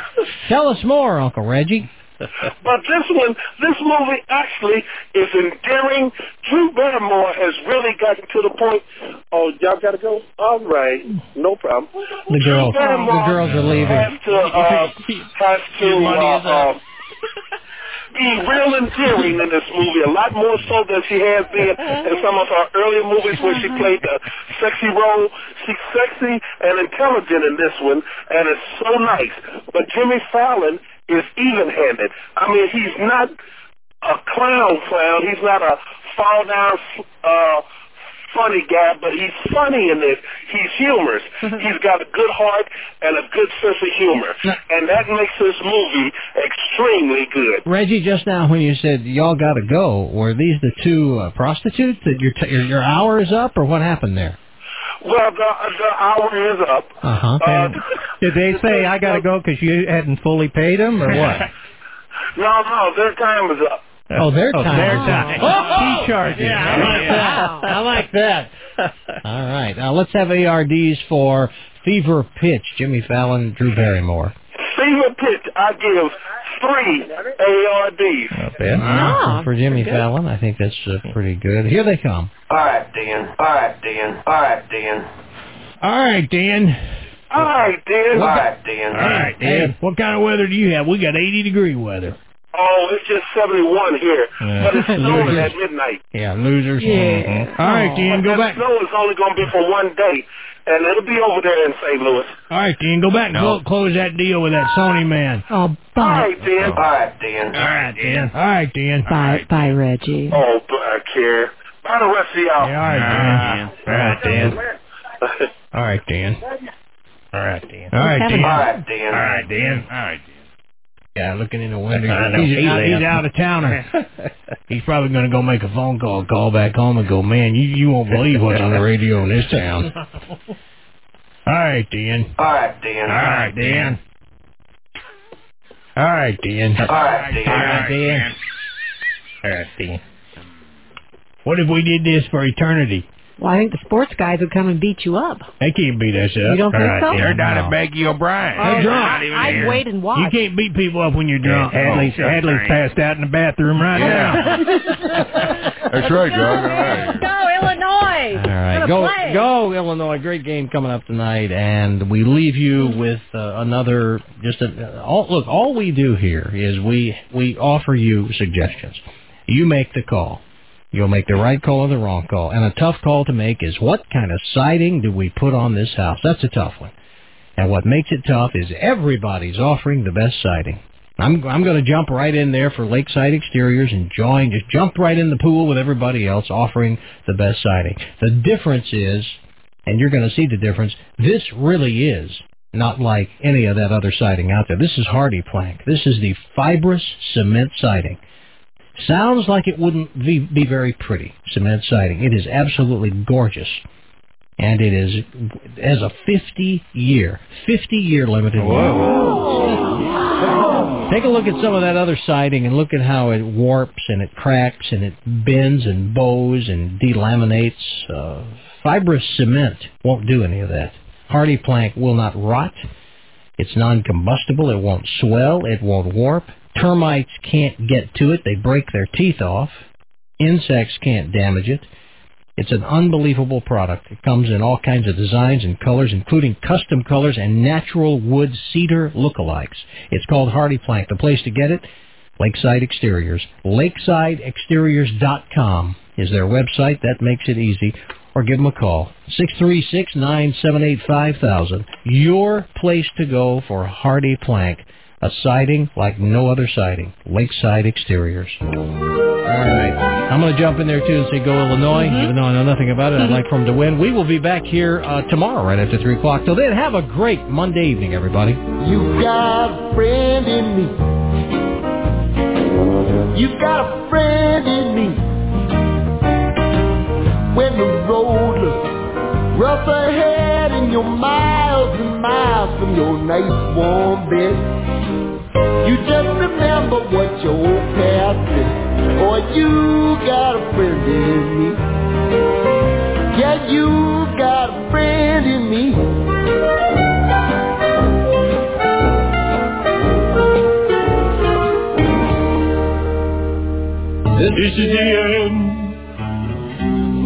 tell us more, Uncle Reggie. But this one, this movie actually is endearing. Drew Barrymore has really gotten to the point Oh, y'all gotta go. All right, no problem. The girls, Drew the girls are leaving. Has to, uh, has to Your uh, uh, be real endearing in this movie, a lot more so than she has been in some of her earlier movies where she played the sexy role. She's sexy and intelligent in this one, and it's so nice. But Jimmy Fallon is even-handed. I mean, he's not a clown clown. He's not a fall down uh funny guy, but he's funny in this. He's humorous. he's got a good heart and a good sense of humor. And that makes this movie extremely good. Reggie, just now when you said y'all got to go, were these the two uh, prostitutes that your, t- your your hour is up, or what happened there? Well, the the hour is up. Uh-huh. Uh, Did they say I got to go because you hadn't fully paid them, or what? no, no, their time is up. Oh, their Oh, time. their is up. time. He charges. Yeah, I like that. I like that. All right. Now let's have ARDs for Fever Pitch. Jimmy Fallon, Drew Barrymore. Fever pitch, I give three ARDs. Not bad. for Jimmy Fallon, I think that's uh, pretty good. Here they come. All right, Dan. All right, Dan. All right, Dan. All right, Dan. All right, Dan. All right, Dan. All right, Dan. What kind of weather do you have? We got 80 degree weather. Oh, it's just 71 here. Yeah. But it's snowing at midnight. Yeah, losers. Yeah. All right, Dan, go That back. snow is only going to be for one day, and it'll be over there in St. Louis. All right, Dan, go back and clo- close that deal with that Sony man. Oh, All bye. right, Dan. All right, Dan. All right, Dan. All right, Dan. Bye, bye, Reggie. Oh, black hair. Bye the rest of y'all. Yeah, all right, Dan. All right, Dan. All right, Dan. All right, Dan. All right, Dan. All right, Dan. All right, Dan. All right, Dan. Yeah, looking in the window. I. He's, He out, he's out of towner. he's probably going to go make a phone call, call back home, and go, man, you you won't believe what's on the radio in this town. All right, Dan. All right, Dan. All right, Dan. All right, Dan. All right, Dan. All right, Dan. All right, Dan. What if we did this for eternity? Well, I think the sports guys would come and beat you up. They can't beat us up. You don't think All right, so? Dan. They're down at Becky O'Brien. Oh, They're drunk. I'd wait and watch. You can't beat people up when you're drunk. Hadley's, Hadley's passed out in the bathroom right now. That's right, John. Go Illinois! All right, go go Illinois! Great game coming up tonight, and we leave you with uh, another. Just a, all, look, all we do here is we we offer you suggestions. You make the call. You'll make the right call or the wrong call, and a tough call to make is what kind of siding do we put on this house? That's a tough one. And what makes it tough is everybody's offering the best siding. I'm I'm going to jump right in there for Lakeside Exteriors and join. Just jump right in the pool with everybody else offering the best siding. The difference is, and you're going to see the difference. This really is not like any of that other siding out there. This is HardiePlank. This is the fibrous cement siding. Sounds like it wouldn't be, be very pretty cement siding. It is absolutely gorgeous and it is has a 50 year 50 year limited warranty. Take a look at some of that other siding and look at how it warps and it cracks and it bends and bows and delaminates. Uh, fibrous cement won't do any of that. HardiePlank will not rot. It's non-combustible. It won't swell. It won't warp. Termites can't get to it. They break their teeth off. Insects can't damage it. It's an unbelievable product. It comes in all kinds of designs and colors, including custom colors and natural wood cedar lookalikes. It's called HardiePlank. The place to get it, Lakeside Exteriors. LakesideExteriors.com is their website. That makes it easy. Or give them a call. 636-978-5000. Your place to go for HardiePlank. A siding like no other siding. Lakeside Exteriors. All right. I'm going to jump in there too and say go Illinois, even though I know nothing about it. I'd like for them to win. We will be back here uh, tomorrow right after 3 o'clock. Till then, have a great Monday evening, everybody. You got a friend in me. You got a friend in me. When the road looks rough ahead and you're miles and miles from your nice warm bed. You just remember what your old past did. Or you got a friend in me. Yeah, you got a friend in me. This is the end,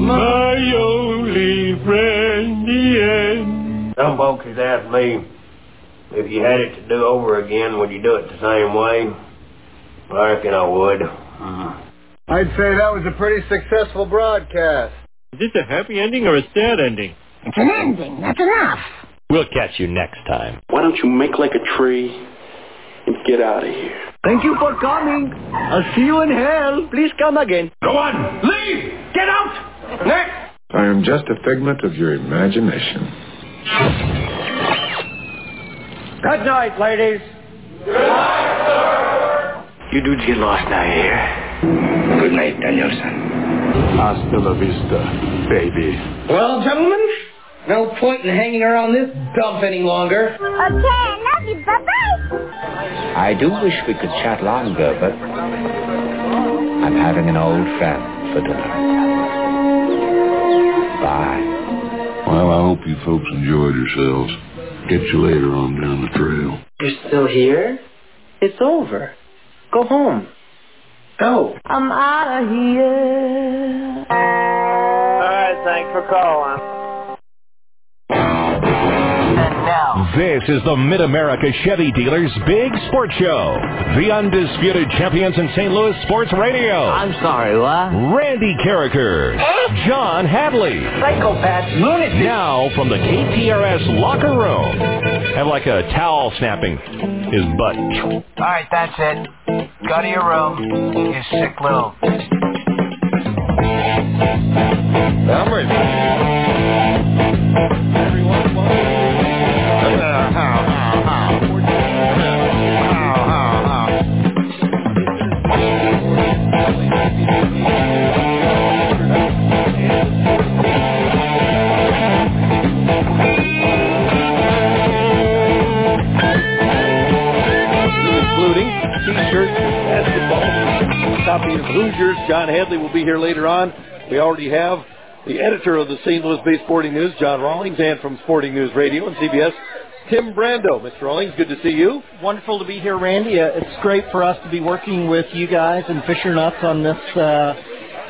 my only friend. in the end. Some folks has asked me if you had it to do over again, would you do it the same way? I reckon I would. Mm. I'd say that was a pretty successful broadcast. Is this a happy ending or a sad ending? It's an ending. That's enough. We'll catch you next time. Why don't you make like a tree and get out of here? Thank you for coming. I'll see you in hell. Please come again. Go on, leave! Get out! Next! I am just a figment of your imagination. Good night, ladies. Good night, sir. You dudes get lost now here. Good night, Danielson. Hasta la vista, baby. Well, gentlemen, no point in hanging around this dump any longer. Okay, I love you. Bye-bye. I do wish we could chat longer, but I'm having an old friend for dinner. Bye. Well, I hope you folks enjoyed yourselves. Get you later on down the trail. You're still here? It's over. Go home. Go. I'm out of here. All right, thanks for calling. This is the Mid-America Chevy Dealers Big Sports Show. The undisputed champions in St. Louis sports radio. I'm sorry, what? Randy Karraker. John Hadley. Psychopath, lunatic. Now from the KTRS locker room. Have like a towel snapping his butt. All right, that's it. Go to your room, you sick little. I'm ready. Including t-shirts, basketball, copy of Hoosiers. John Hadley will be here later on. We already have the editor of the St. Louis-based Sporting News, John Rawlings, and from Sporting News Radio and CBS, Tim Brando. Mr. Rawlings, good to see you. Wonderful to be here, Randy. Uh, it's great for us to be working with you guys and Fisher Nuts on this uh,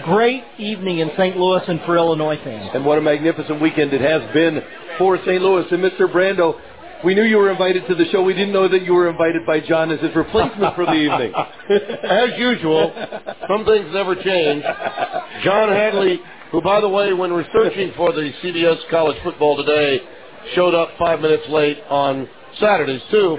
great evening in St. Louis and for Illinois fans. And what a magnificent weekend it has been for St. Louis. And Mr. Brando, we knew you were invited to the show. We didn't know that you were invited by John as his replacement for the evening. As usual, some things never change. John Hadley, who, by the way, when researching for the CBS College Football today, showed up five minutes late on Saturdays too.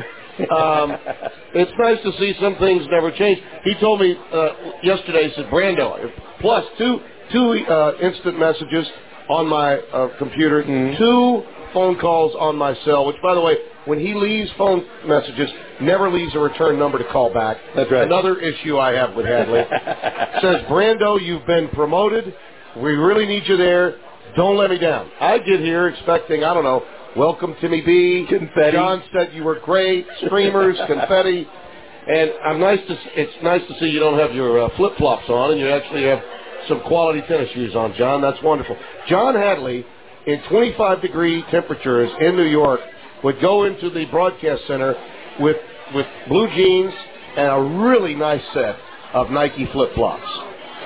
Um, it's nice to see some things never change. He told me uh, yesterday, he said, Brando, plus two two uh, instant messages on my uh, computer, two phone calls on my cell, which, by the way, when he leaves phone messages, never leaves a return number to call back. That's right. Another issue I have with Hadley. Says, Brando, you've been promoted. We really need you there. Don't let me down. I get here expecting, I don't know, welcome Timmy B. Confetti. John said you were great. Streamers, confetti. And I'm nice to. It's nice to see you don't have your uh, flip flops on, and you actually have some quality tennis shoes on, John. That's wonderful. John Hadley, in 25 degree temperatures in New York, would go into the broadcast center with with blue jeans and a really nice set of Nike flip flops.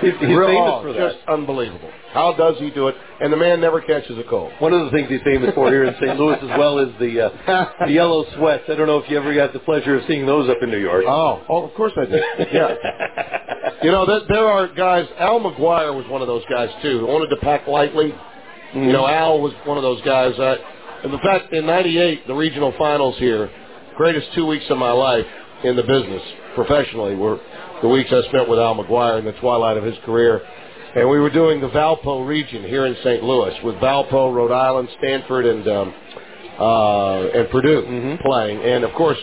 He's, he's Real- famous for that. Just unbelievable. How does he do it? And the man never catches a cold. One of the things he's famous for here in St. Louis as well is the uh, the yellow sweats. I don't know if you ever got the pleasure of seeing those up in New York. Oh, oh, of course I did. Yeah. you know, there, there are guys. Al McGuire was one of those guys too. Who wanted to pack lightly. You know, Al was one of those guys. And in fact, in '98, the regional finals here, greatest two weeks of my life in the business professionally were the weeks I spent with Al McGuire in the twilight of his career. And we were doing the Valpo region here in St. Louis with Valpo, Rhode Island, Stanford, and um, uh, and Purdue playing. And of course,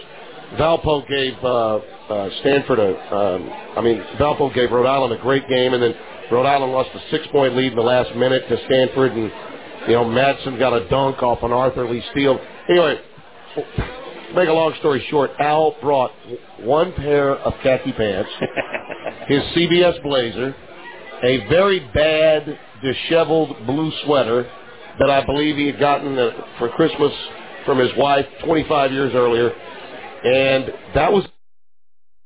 Valpo gave uh, uh, Stanford a, um, I mean, Valpo gave Rhode Island a great game, and then Rhode Island lost a six-point lead in the last minute to Stanford, and you know Madsen got a dunk off an Arthur Lee steal. Anyway, make a long story short, Al brought one pair of khaki pants, his CBS blazer, a very bad, disheveled blue sweater that I believe he had gotten uh, for Christmas from his wife 25 years earlier, and that was